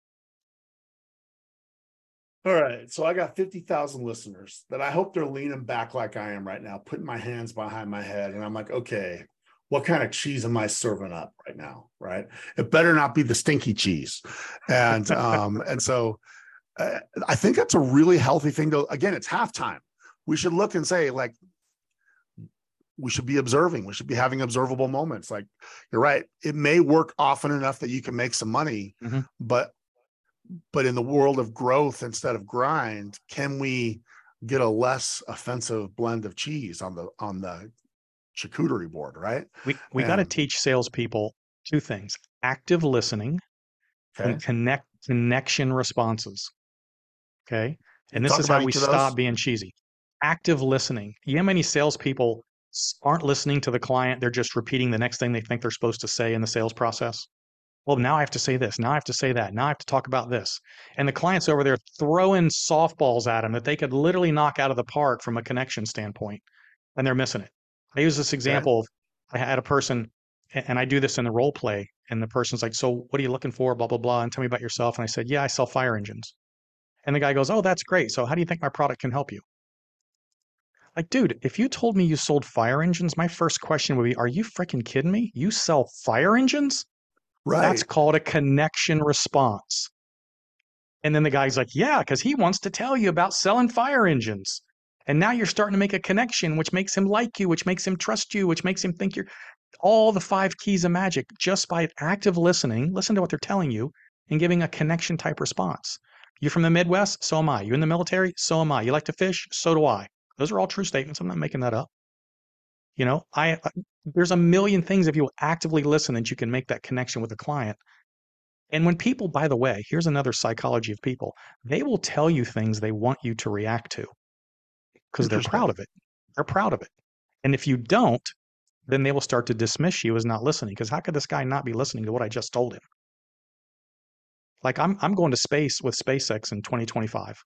Speaker 1: All right. So I got 50,000 listeners that I hope they're leaning back like I am right now, putting my hands behind my head. And I'm like, okay, what kind of cheese am I serving up right now? Right. It better not be the stinky cheese. And, um, and so uh, I think that's a really healthy thing to, again, it's halftime. We should look and say, like, we should be observing. We should be having observable moments. Like, you're right. It may work often enough that you can make some money,
Speaker 2: Mhm.
Speaker 1: but but in the world of growth instead of grind can we get a less offensive blend of cheese on the on the charcuterie board right
Speaker 2: We we got to teach salespeople two things: active listening
Speaker 1: okay
Speaker 2: and connect connection responses. Okay, and this
Speaker 1: Talk
Speaker 2: is how we stop being cheesy. Active listening. You know how many salespeople aren't listening to the client; they're just repeating the next thing they think they're supposed to say in the sales process. Well, now I have to say this. Now I have to say that. Now I have to talk about this. And the client's over there throwing softballs at them that they could literally knock out of the park from a connection standpoint, and they're missing it. I use this example of I had a person, and I do this in the role play, and the person's like, "So, what are you looking for?" Blah blah blah, and tell me about yourself. And I said, "Yeah, I sell fire engines." And the guy goes, "Oh, that's great. So, how do you think my product can help you?" Like, dude, if you told me you sold fire engines, my first question would be, "Are you freaking kidding me? You sell fire engines?"
Speaker 1: right
Speaker 2: That's called a connection response. And then the guy's like, yeah, because he wants to tell you about selling fire engines. And now you're starting to make a connection, which makes him like you, which makes him trust you, which makes him think you're all the five keys of magic just by active listening. Listen to what they're telling you and giving a connection type response. You're from the Midwest? So am I. You're in the military? So am I. You like to fish? So do I. Those are all true statements. I'm not making that up. You know, I, I there's a million things if you actively listen that you can make that connection with the client. And when people, by the way, here's another psychology of people, they will tell you things they want you to react to because they're proud of it. They're proud of it. And if you don't, then they will start to dismiss you as not listening. Because how could this guy not be listening to what I just told him? Like I'm I'm going to space with SpaceX in 2025.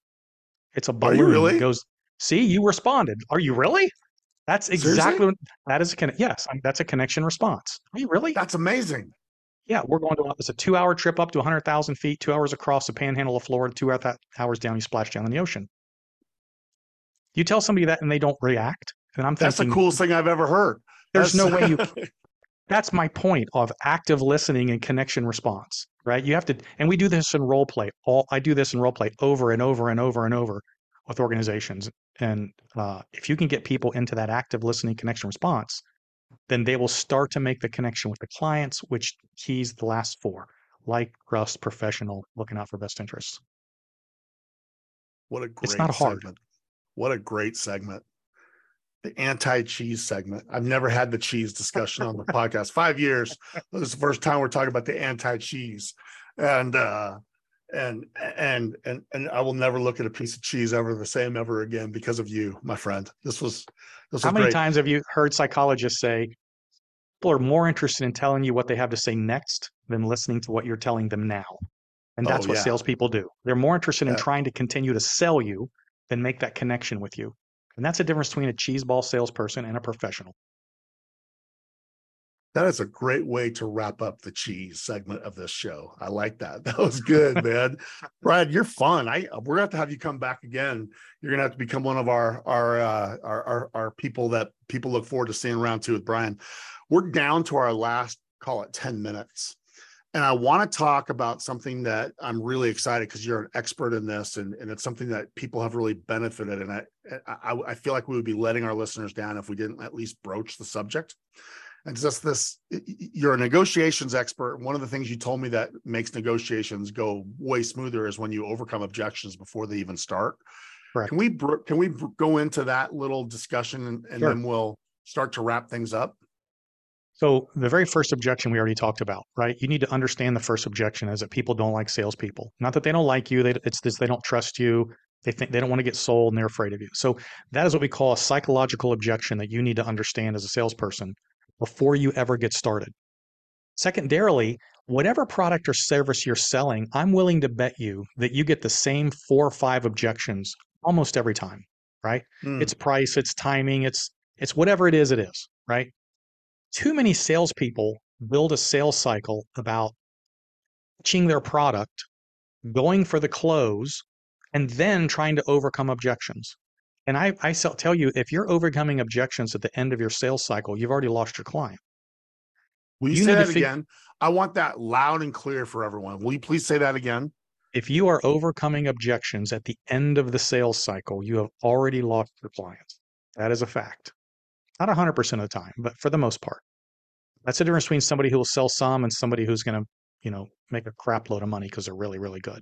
Speaker 2: It's a
Speaker 1: Are
Speaker 2: balloon
Speaker 1: you really?
Speaker 2: that goes. See, you responded. Are you really? That's exactly what that is. A con- yes, I- that's a connection response. Are you really?
Speaker 1: that's amazing
Speaker 2: Yeah, we're going to. It's a two-hour trip up to 100,000 feet, two hours across the panhandle of Florida, two hours down. You splash down in the ocean. You tell somebody that and they don't react, and I'm thinking
Speaker 1: That's
Speaker 2: thinking
Speaker 1: the coolest thing I've ever heard.
Speaker 2: there's
Speaker 1: That's-
Speaker 2: no way you <laughs> that's my point of active listening and connection response right you have to and we do this in role play all i do this in role play over and over and over and over with organizations and uh, if you can get people into that active listening connection response then they will start to make the connection with the clients which keys the last four like trust professional looking out for best interests
Speaker 1: What a great
Speaker 2: It's not hard.
Speaker 1: segment. What a great segment. The anti-cheese segment. I've never had the cheese discussion on the <laughs> podcast. Five years. This is the first time we're talking about the anti-cheese. And uh and and and and I will never look at a piece of cheese ever the same ever again because of you, my friend. This was this was
Speaker 2: how many
Speaker 1: great.
Speaker 2: times have you heard psychologists say people are more interested in telling you what they have to say next than listening to what you're telling them now? And that's
Speaker 1: Oh,
Speaker 2: what
Speaker 1: yeah.
Speaker 2: salespeople do. They're more interested in trying to continue to sell you than make that connection with you. And that's the difference between a cheeseball salesperson and a professional.
Speaker 1: That is a great way to wrap up the cheese segment of this show. I like that. <laughs> That was good, man. Brad, you're fun. I we're gonna have to have you come back again. You're gonna have to become one of our our uh, our, our our people that people look forward to seeing around too with Brian. We're down to our last call it 10 minutes. And I want to talk about something that I'm really excited because you're an expert in this and, and it's something that people have really benefited. And I, I I feel like we would be letting our listeners down if we didn't at least broach the subject. And just this, you're a negotiations expert. One of the things you told me that makes negotiations go way smoother is when you overcome objections before they even start.
Speaker 2: Correct.
Speaker 1: Can we can we go into that little discussion and, and
Speaker 2: Sure.
Speaker 1: then we'll start to wrap things up?
Speaker 2: So the very first objection we already talked about, right? You need to understand the first objection is that people don't like salespeople. Not that they don't like you. They, it's this, they don't trust you. They think they don't want to get sold and they're afraid of you. So that is what we call a psychological objection that you need to understand as a salesperson before you ever get started. Secondarily, whatever product or service you're selling, I'm willing to bet you that you get the same four or five objections almost every time, right?
Speaker 1: Hmm.
Speaker 2: it's price, it's timing, it's it's whatever it is, it is, right? Too many salespeople build a sales cycle about pitching their product, going for the close, and then trying to overcome objections. And I, I sell- tell you, if you're overcoming objections at the end of your sales cycle, you've already lost your client.
Speaker 1: Will you,
Speaker 2: you
Speaker 1: say that
Speaker 2: fig-
Speaker 1: again? I want that loud and clear for everyone. Will you please say that again?
Speaker 2: If you are overcoming objections at the end of the sales cycle, you have already lost your clients. That is a fact. Not 100% of the time, but for the most part. That's the difference between somebody who will sell some and somebody who's going to, you know, make a crap load of money because they're really, really good.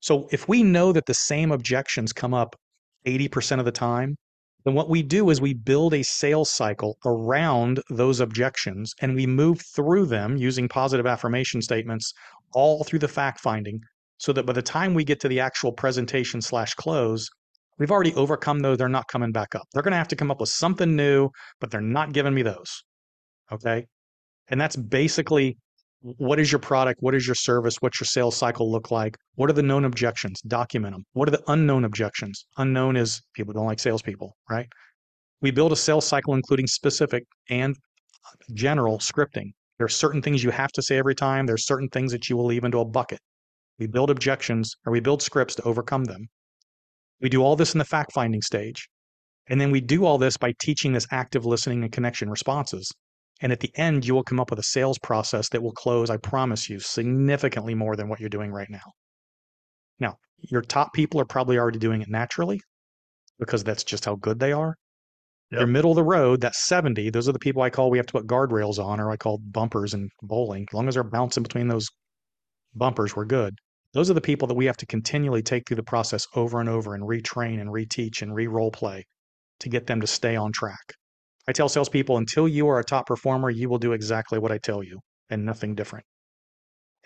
Speaker 2: So if we know that the same objections come up 80% of the time, then what we do is we build a sales cycle around those objections and we move through them using positive affirmation statements all through the fact finding so that by the time we get to the actual presentation slash close, we've already overcome those. They're not coming back up. They're going to have to come up with something new, but they're not giving me those. Okay. And that's basically what is your product? What is your service? What's your sales cycle look like? What are the known objections? Document them. What are the unknown objections? Unknown is people don't like salespeople, right? We build a sales cycle including specific and general scripting. There are certain things you have to say every time. There's certain things that you will leave into a bucket. We build objections or we build scripts to overcome them. We do all this in the fact finding stage. And then we do all this by teaching this active listening and connection responses. And at the end, you will come up with a sales process that will close, I promise you, significantly more than what you're doing right now. Now, your top people are probably already doing it naturally because that's just how good they are. Your middle of the road, that 70, those are the people I call we have to put guardrails on, or I call bumpers in bowling. As long as they're bouncing between those bumpers, we're good. Those are the people that we have to continually take through the process over and over and retrain and reteach and re role play to get them to stay on track. I tell salespeople until you are a top performer, you will do exactly what I tell you and nothing different.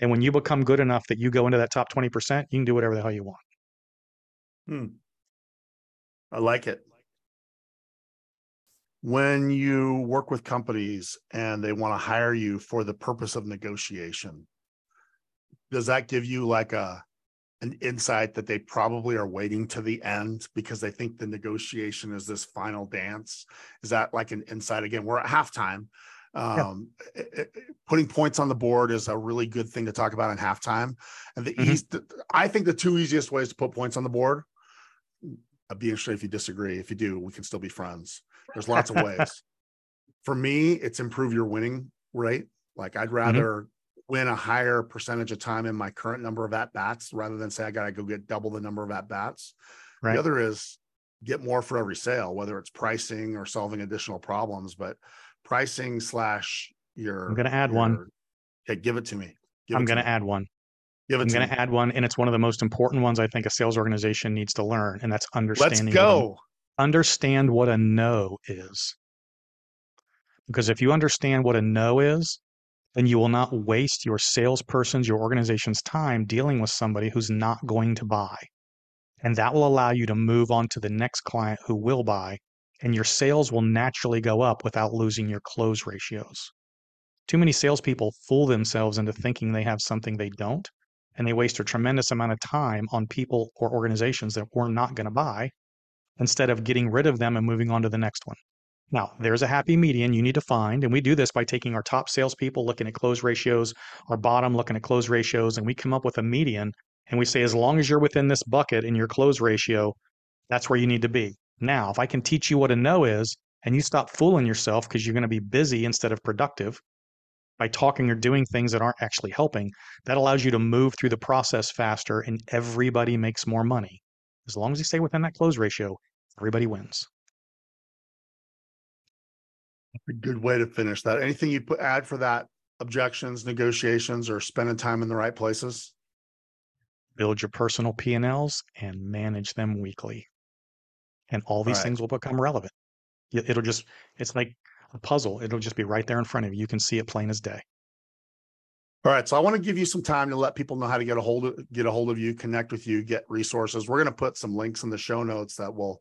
Speaker 2: And when you become good enough that you go into that top 20%, you can do whatever the hell you want.
Speaker 1: Hmm. I like it. When you work with companies and they want to hire you for the purpose of negotiation, does that give you like a an insight that they probably are waiting to the end because they think the negotiation is this final dance? Is that like an insight? Again, we're at halftime. Um, it- it- putting points on the board is a really good thing to talk about in halftime. And the
Speaker 2: Mhm.
Speaker 1: east, I think the two easiest ways to put points on the board I'd be interested if you disagree. If you do, we can still be friends. There's lots of <laughs> ways. For me, it's improve your winning rate. Like I'd mm-hmm. rather mm-hmm. Win a higher percentage of time in my current number of at bats rather than say I got to go get double the number of at bats. Right. The other is get more for every sale, whether it's pricing or solving additional problems. But pricing slash your.
Speaker 2: I'm going to add
Speaker 1: your,
Speaker 2: one.
Speaker 1: Okay, give it to me. Give
Speaker 2: I'm going to add one.
Speaker 1: Give
Speaker 2: I'm going to add one, and it's one of the most important ones I think a sales organization needs to learn, and that's understanding.
Speaker 1: Let's go.
Speaker 2: A, understand what a no is. Because if you understand what a no is, then you will not waste your salesperson's, your organization's time dealing with somebody who's not going to buy. And that will allow you to move on to the next client who will buy, and your sales will naturally go up without losing your close ratios. Too many salespeople fool themselves into thinking they have something they don't and they waste a tremendous amount of time on people or organizations that we're not going to buy instead of getting rid of them and moving on to the next one. Now, there's a happy median you need to find, and we do this by taking our top salespeople, looking at close ratios, our bottom looking at close ratios, and we come up with a median. And we say, as long as you're within this bucket in your close ratio, that's where you need to be. Now, if I can teach you what a no is, and you stop fooling yourself because you're going to be busy instead of productive, by talking or doing things that aren't actually helping, that allows you to move through the process faster and everybody makes more money. As long as you stay within that close ratio, everybody wins.
Speaker 1: A good way to finish that. Anything you put add for that? Objections, negotiations, or spending time in the right places?
Speaker 2: Build your personal P&Ls and manage them weekly. And all these all right. things will become relevant. It'll just, it's like a puzzle. It'll just be right there in front of you. You can see it plain as day.
Speaker 1: All right, so I want to give you some time to let people know how to get a hold of get a hold of you, connect with you, get resources. We're going to put some links in the show notes that will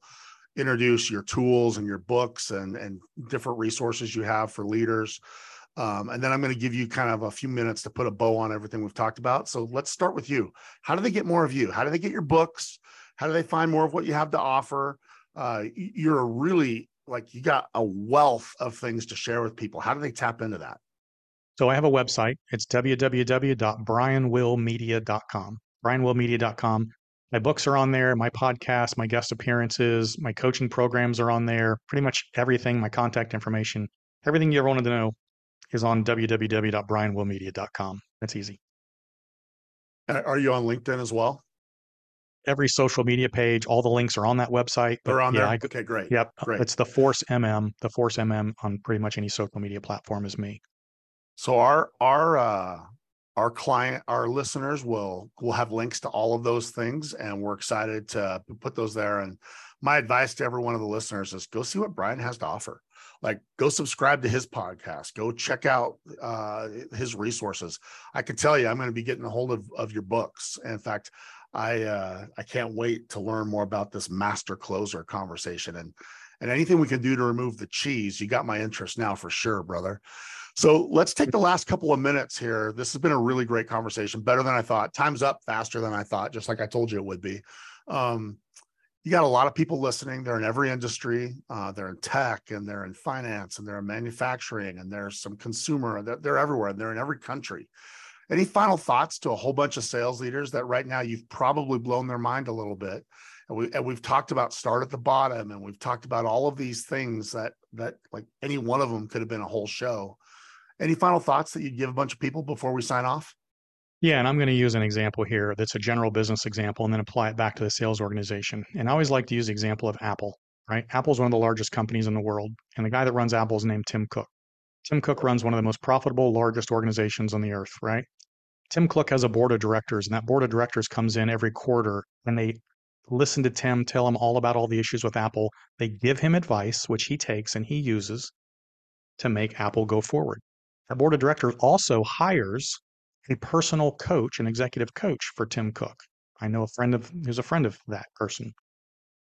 Speaker 1: introduce your tools and your books and and different resources you have for leaders. Um, and then I'm going to give you kind of a few minutes to put a bow on everything we've talked about. So let's start with you. How do they get more of you? How do they get your books? How do they find more of what you have to offer? Uh, you're really like you got a wealth of things to share with people. How do they tap into that?
Speaker 2: So I have a website. It's www.brianwillmedia.com. brianwillmedia.com. My books are on there, my podcast, my guest appearances, my coaching programs are on there. Pretty much everything, my contact information, everything you ever wanted to know is on www.brianwillmedia.com. That's easy.
Speaker 1: Are you on LinkedIn as well?
Speaker 2: every social media page. All the links are on that website.
Speaker 1: They're on yeah, there. I, okay, great.
Speaker 2: Yep.
Speaker 1: Great.
Speaker 2: It's the Force MM. The Force MM on pretty much any social media platform is me.
Speaker 1: So our our uh, our client, our listeners will will have links to all of those things, and we're excited to put those there. And my advice to every one of the listeners is go see what Brian has to offer. Like, go subscribe to his podcast. Go check out uh, his resources. I can tell you, I'm going to be getting a hold of of your books. In fact, I uh, I can't wait to learn more about this master closer conversation and and anything we can do to remove the cheese. You got my interest now for sure, brother. So let's take the last couple of minutes here. This has been a really great conversation, better than I thought. Time's up faster than I thought, just like I told you it would be. Um, you got a lot of people listening. They're in every industry. Uh, they're in tech and they're in finance and they're in manufacturing and there's some consumer. They're, they're everywhere. And they're in every country. Any final thoughts to a whole bunch of sales leaders that right now you've probably blown their mind a little bit? And, we, and we've talked about start at the bottom and we've talked about all of these things that that like any one of them could have been a whole show. Any final thoughts that you'd give a bunch of people before we sign off?
Speaker 2: Yeah, and I'm going to use an example here that's a general business example and then apply it back to the sales organization. And I always like to use the example of Apple, right? Apple's one of the largest companies in the world. And the guy that runs Apple is named Tim Cook. Tim Cook runs one of the most profitable, largest organizations on the earth, right? Tim Cook has a board of directors, and that board of directors comes in every quarter and they listen to Tim, tell him all about all the issues with Apple. They give him advice, which he takes and he uses to make Apple go forward. That board of directors also hires a personal coach, an executive coach for Tim Cook. I know a friend of who's a friend of that person.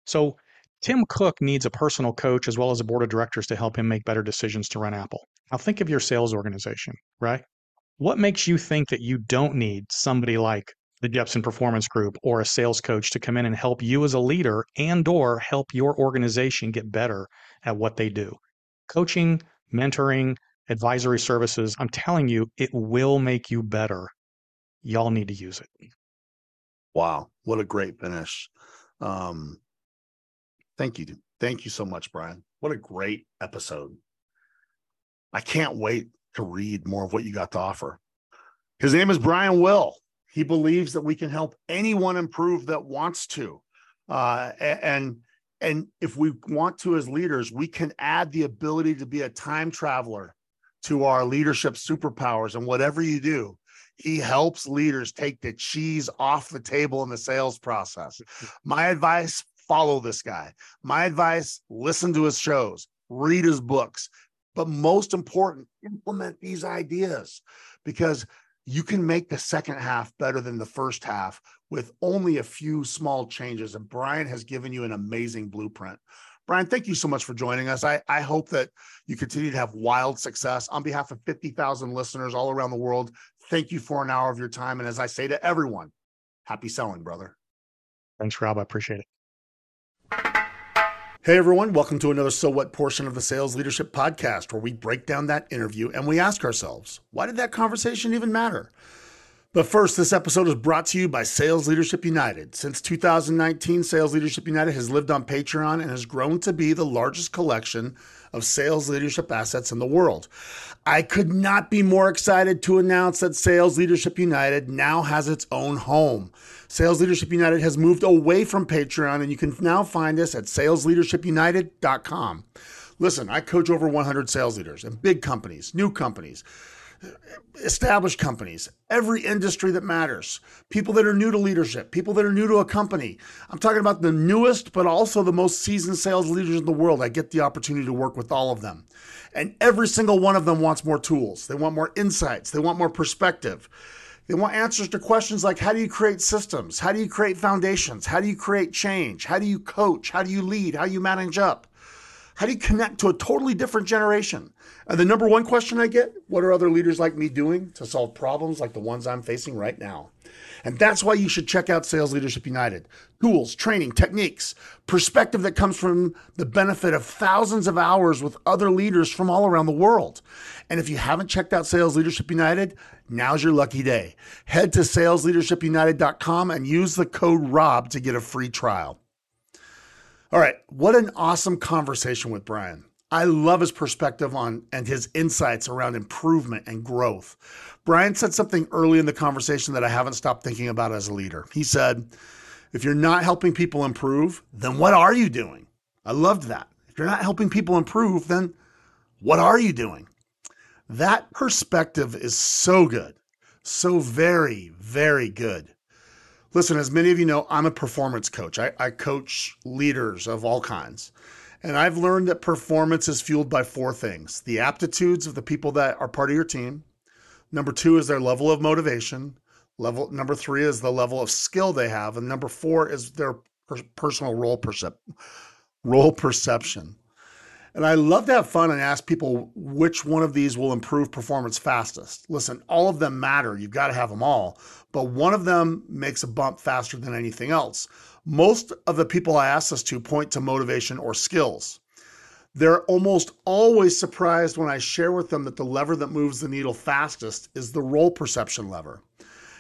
Speaker 2: So Tim Cook needs a personal coach as well as a board of directors to help him make better decisions to run Apple. Now think of your sales organization, right? What makes you think that you don't need somebody like the Jeppsen Performance Group or a sales coach to come in and help you as a leader and or help your organization get better at what they do? Coaching, mentoring, advisory services, I'm telling you, it will make you better. Y'all need to use it.
Speaker 1: Wow, what a great finish. Um, Thank you. Thank you so much, Brian. What a great episode. I can't wait to read more of what you got to offer. His name is Brian Will. He believes that we can help anyone improve that wants to. Uh, and and if we want to as leaders, we can add the ability to be a time traveler to our leadership superpowers. And whatever you do, he helps leaders take the cheese off the table in the sales process. My advice follow this guy. My advice listen to his shows, read his books, but most important, implement these ideas because you can make the second half better than the first half with only a few small changes. And Brian has given you an amazing blueprint. Brian, thank you so much for joining us. I, I hope that you continue to have wild success. On behalf of 50,000 listeners all around the world, thank you for an hour of your time. And as I say to everyone, happy selling, brother.
Speaker 2: Thanks, Rob. I appreciate it.
Speaker 1: Hey everyone, welcome to another So What portion of the Sales Leadership Podcast, where we break down that interview and we ask ourselves, why did that conversation even matter? But first, this episode is brought to you by Sales Leadership United. Since 2019, Sales Leadership United has lived on Patreon and has grown to be the largest collection of sales leadership assets in the world. I could not be more excited to announce that Sales Leadership United now has its own home. Sales Leadership United has moved away from Patreon, and you can now find us at salesleadershipunited.com. Listen, I coach over 100 sales leaders in big companies, new companies established companies, every industry that matters, people that are new to leadership, people that are new to a company. I'm talking about the newest, but also the most seasoned sales leaders in the world. I get the opportunity to work with all of them. And every single one of them wants more tools, they want more insights, they want more perspective. They want answers to questions like how do you create systems? How do you create foundations? How do you create change? How do you coach? How do you lead? How do you manage up? How do you connect to a totally different generation? And the number one question I get what are other leaders like me doing to solve problems like the ones I'm facing right now? And that's why you should check out Sales Leadership United. Tools, training, techniques, perspective that comes from the benefit of thousands of hours with other leaders from all around the world. And if you haven't checked out Sales Leadership United, now's your lucky day. Head to salesleadershipunited.com and use the code ROB to get a free trial. All right, what an awesome conversation with Brian. I love his perspective on and his insights around improvement and growth. Brian said something early in the conversation that I haven't stopped thinking about as a leader. He said, If you're not helping people improve, then what are you doing? I loved that. If you're not helping people improve, then what are you doing? That perspective is so good, so very, very good. Listen, as many of you know, I'm a performance coach. I, I, coach leaders of all kinds. And I've learned that performance is fueled by four things the aptitudes of the people that are part of your team. Number two is their level of motivation. Level number three is the level of skill they have. And number four is their per- personal role, percep- role perception. And I love to have fun and ask people which one of these will improve performance fastest. Listen, all of them matter. You've got to have them all, but one of them makes a bump faster than anything else. Most of the people I ask this to point to motivation or skills. They're almost always surprised when I share with them that the lever that moves the needle fastest is the role perception lever.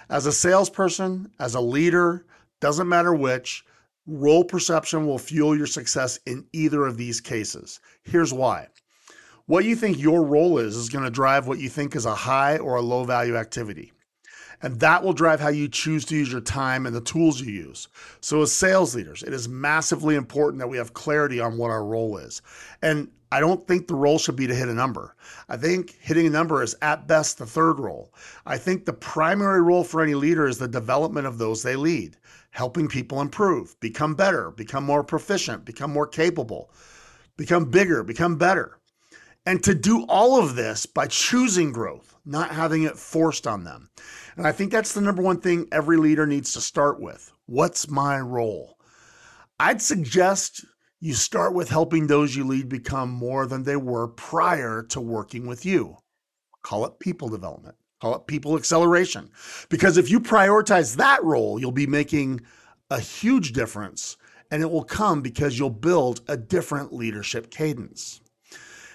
Speaker 1: As a salesperson, as a leader, doesn't matter which, Role perception will fuel your success in either of these cases. Here's why. What you think your role is is going to drive what you think is a high or a low value activity. And that will drive how you choose to use your time and the tools you use. So, as sales leaders, it is massively important that we have clarity on what our role is. And I don't think the role should be to hit a number. I think hitting a number is at best the third role. I think the primary role for any leader is the development of those they lead helping people improve, become better, become more proficient, become more capable, become bigger, become better. And to do all of this by choosing growth, not having it forced on them. And I think that's the number one thing every leader needs to start with. What's my role? I'd suggest you start with helping those you lead become more than they were prior to working with you. Call it people development. Call it people acceleration. Because if you prioritize that role, you'll be making a huge difference and it will come because you'll build a different leadership cadence.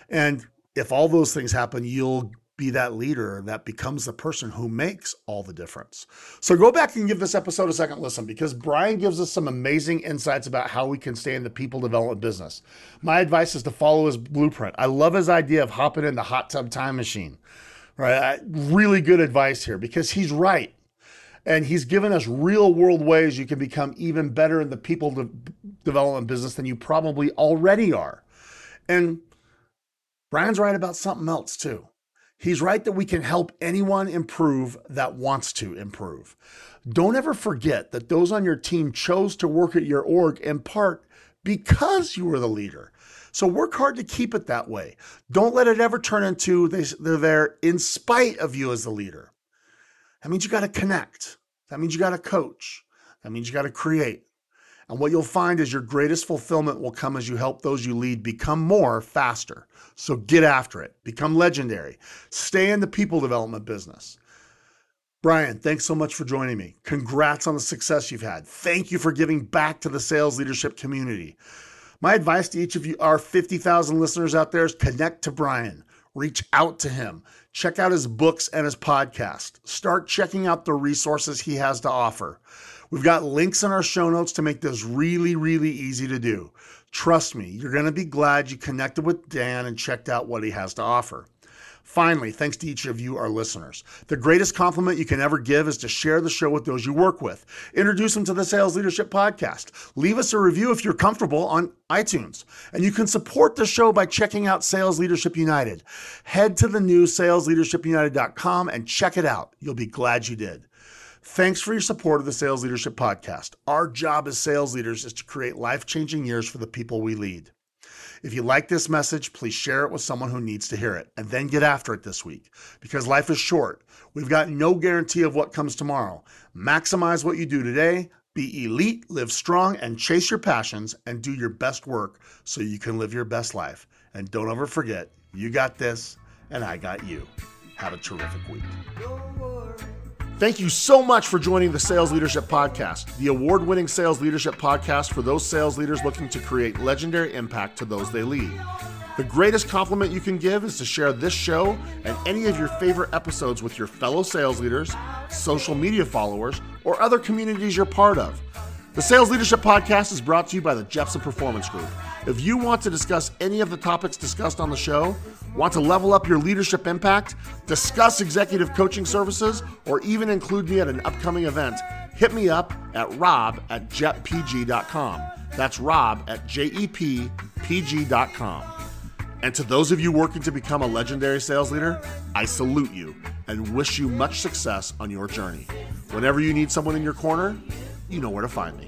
Speaker 1: And if all those things happen, you'll be that leader that becomes the person who makes all the difference. So go back and give this episode a second listen because Brian gives us some amazing insights about how we can stay in the people development business. My advice is to follow his blueprint. I love his idea of hopping in the hot tub time machine. Right? Really good advice here because he's right. And he's given us real world ways you can become even better in the people de- development business than you probably already are. And Brian's right about something else too. He's right that we can help anyone improve that wants to improve. Don't ever forget that those on your team chose to work at your org in part because you were the leader. So work hard to keep it that way. Don't let it ever turn into they're there in spite of you as the leader. That means you got to connect. That means you got to coach. That means you got to create. And what you'll find is your greatest fulfillment will come as you help those you lead become more faster. So get after it, become legendary, stay in the people development business. Brian, thanks so much for joining me. Congrats on the success you've had. Thank you for giving back to the sales leadership community. My advice to each of you, our 50,000 listeners out there, is connect to Brian, reach out to him, check out his books and his podcast, start checking out the resources he has to offer. We've got links in our show notes to make this really, really easy to do. Trust me, you're going to be glad you connected with Dan and checked out what he has to offer. Finally, thanks to each of you, our listeners. The greatest compliment you can ever give is to share the show with those you work with. Introduce them to the Sales Leadership Podcast. Leave us a review if you're comfortable on iTunes. And you can support the show by checking out Sales Leadership United. Head to the new salesleadershipunited.com and check it out. You'll be glad you did. Thanks for your support of the Sales Leadership Podcast. Our job as sales leaders is to create life changing years for the people we lead. If you like this message, please share it with someone who needs to hear it and then get after it this week because life is short. We've got no guarantee of what comes tomorrow. Maximize what you do today, be elite, live strong, and chase your passions and do your best work so you can live your best life. And don't ever forget, you got this and I got you. Have a terrific week. Thank you so much for joining the Sales Leadership Podcast, the award winning sales leadership podcast for those sales leaders looking to create legendary impact to those they lead. The greatest compliment you can give is to share this show and any of your favorite episodes with your fellow sales leaders, social media followers, or other communities you're part of. The Sales Leadership Podcast is brought to you by the Jeppsen Performance Group. If you want to discuss any of the topics discussed on the show, want to level up your leadership impact, discuss executive coaching services, or even include me at an upcoming event, hit me up at rob at jeppg.com. That's rob at jepg.com. And to those of you working to become a legendary sales leader, I salute you and wish you much success on your journey. Whenever you need someone in your corner, you know where to find me.